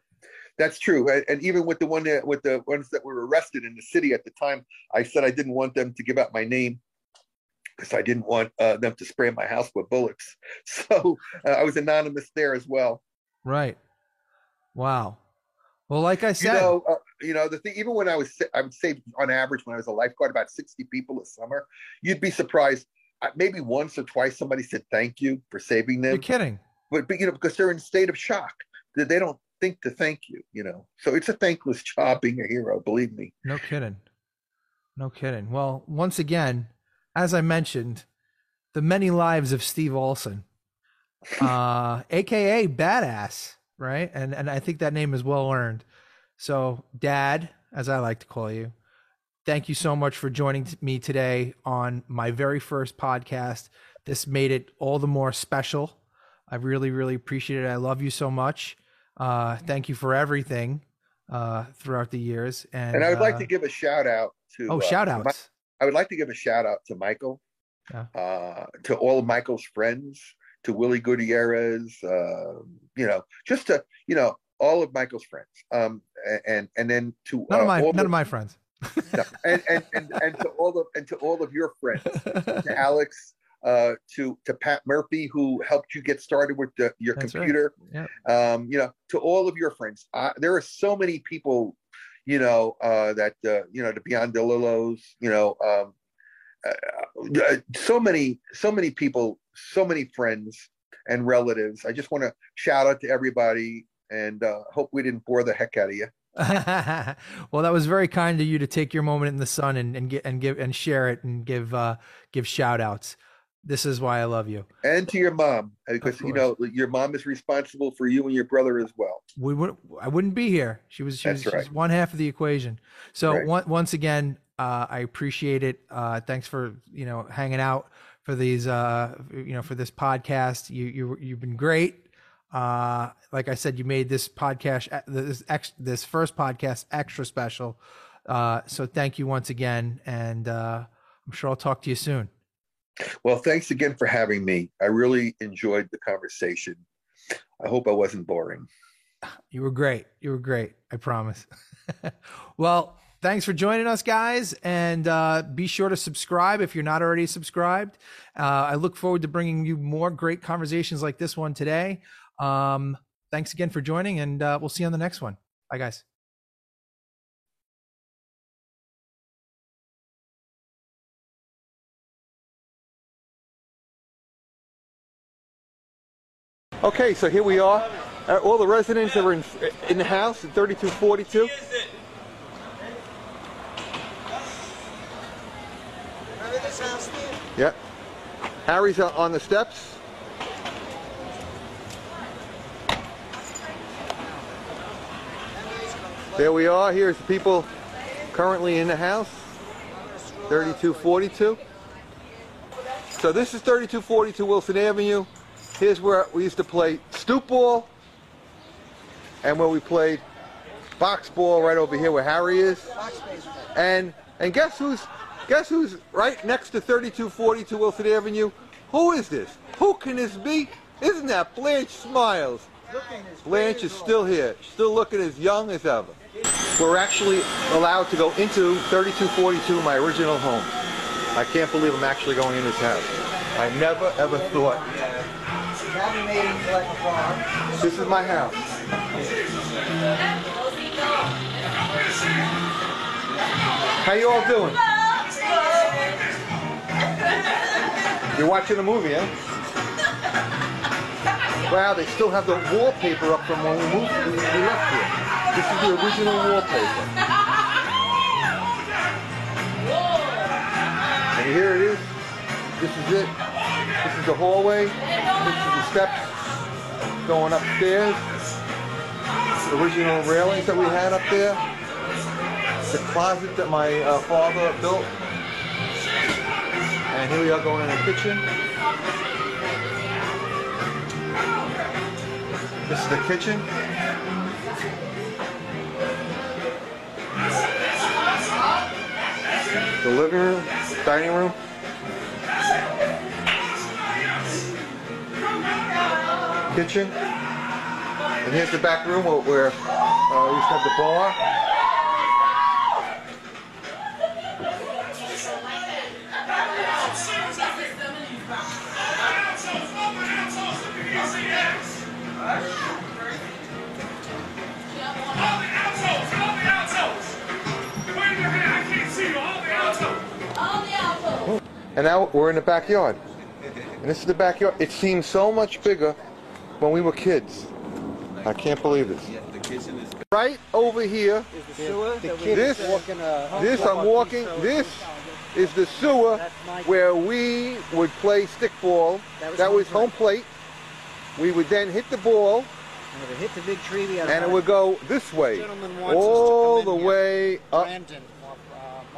that's true. And, even with the one that, with the ones that were arrested in the city at the time, I said I didn't want them to give out my name because I didn't want uh, them to spray my house with bullets. So uh, I was anonymous there as well. Right. Wow. Well, like I You said, know, uh, you know the thing. Even when I was, I would say on average when I was a lifeguard, about sixty people a summer. You'd be surprised. Maybe once or twice somebody said thank you for saving them. you're kidding. but, but you know because they're in a state of shock that they don't think to thank you. You know, so it's a thankless job being a hero. Believe me. No kidding. No kidding. Well, once again, as I mentioned, the many lives of Steve Alson, uh, aka Badass, right? And and I think that name is well earned. So, Dad, as I like to call you, thank you so much for joining me today on my very first podcast. This made it all the more special. I really, really appreciate it. I love you so much. Uh, thank you for everything uh, throughout the years. And, And I would like uh, to give a shout out to. Oh, uh, shout Mi- I would like to give a shout out to Michael, Yeah. uh, to all of Michael's friends, to Willie Gutierrez, uh, you know, just to you know all of Michael's friends, um, and and then to None uh, of my all none the- of my friends. no, and, and and and to all of and to all of your friends, to Alex, uh, to to Pat Murphy who helped you get started with the, your That's right. computer. Um, you know, to all of your friends. Uh, there are so many people, you know, uh, that uh, you know, the Beyond DeLillos, you know, um, uh, uh, so many, so many people, so many friends and relatives. I just want to shout out to everybody and uh, hope we didn't bore the heck out of you. well, that was very kind of you to take your moment in the sun and, and get and give and share it and give uh give shout outs. This is why I love you. And to your mom, because you know your mom is responsible for you and your brother as well. We would I wouldn't be here. She was she was right. she's one half of the equation. So Right. one, once again, uh, I appreciate it. Uh, thanks for you know hanging out for these uh you know for this podcast. You you you've been great. Uh, like I said, you made this podcast this ex, this first podcast extra special. Uh, so thank you once again, and uh, I'm sure I'll talk to you soon. Well, thanks again for having me. I really enjoyed the conversation. I hope I wasn't boring. You were great. You were great. I promise. well, thanks for joining us, guys. And uh, be sure to subscribe if you're not already subscribed. Uh, I look forward to bringing you more great conversations like this one today. Um, thanks again for joining, and uh, we'll see you on the next one. Bye, guys. Okay, so here we are. Uh, all the residents that were in, in the house in 3242. Yep. Harry's on the steps. There we are. Here's the people currently in the house. 3242. So this is 3242 Wilson Avenue. Here's where we used to play stoop ball and where we played box ball right over here where Harry is. And and guess who's guess who's right next to 3242 Wilson Avenue? Who is this? Who can this be? Isn't that Blanche Smiles? Blanche is still here, still looking as young as ever. We're actually allowed to go into 3242, my original home. I can't believe I'm actually going in this house. I never ever thought this is my house. How you all doing? You're watching a movie, eh? Wow, they still have the wallpaper up from when we moved, we we left here. This is the original wallpaper. And here it is. This is it. This is the hallway. This is the steps going upstairs. original railings that we had up there. The closet that my uh, father built. And here we are going in the kitchen. This is the kitchen. The living room, dining room. Kitchen. And here's the back room where, where uh, we used to have the bar. All the altos, all the altos. Wave your hand, I can't see you. All the altos. All the altos. And now we're in the backyard. And this is the backyard. It seems so much bigger when we were kids. I can't believe this. Right over here, this, this I'm walking, this is the sewer where we would play stickball. That was home plate. We would then hit the ball And it would go this way, all the way up,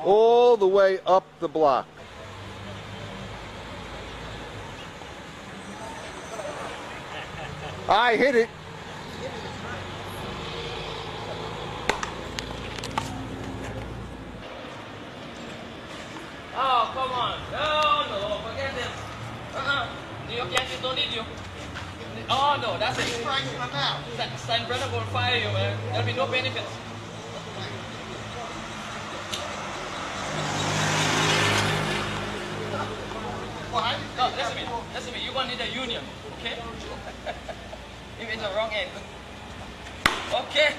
all the way up the block. I hit it. Oh, come on. No, no, forget this. Uh-uh. New York Yankees don't need you. Oh, no, that's it. Sa- Steinbrenner will fire you, man. There'll be no benefits. No, listen to me. Listen to me. You're going to need a union, okay? You in the wrong end. Okay.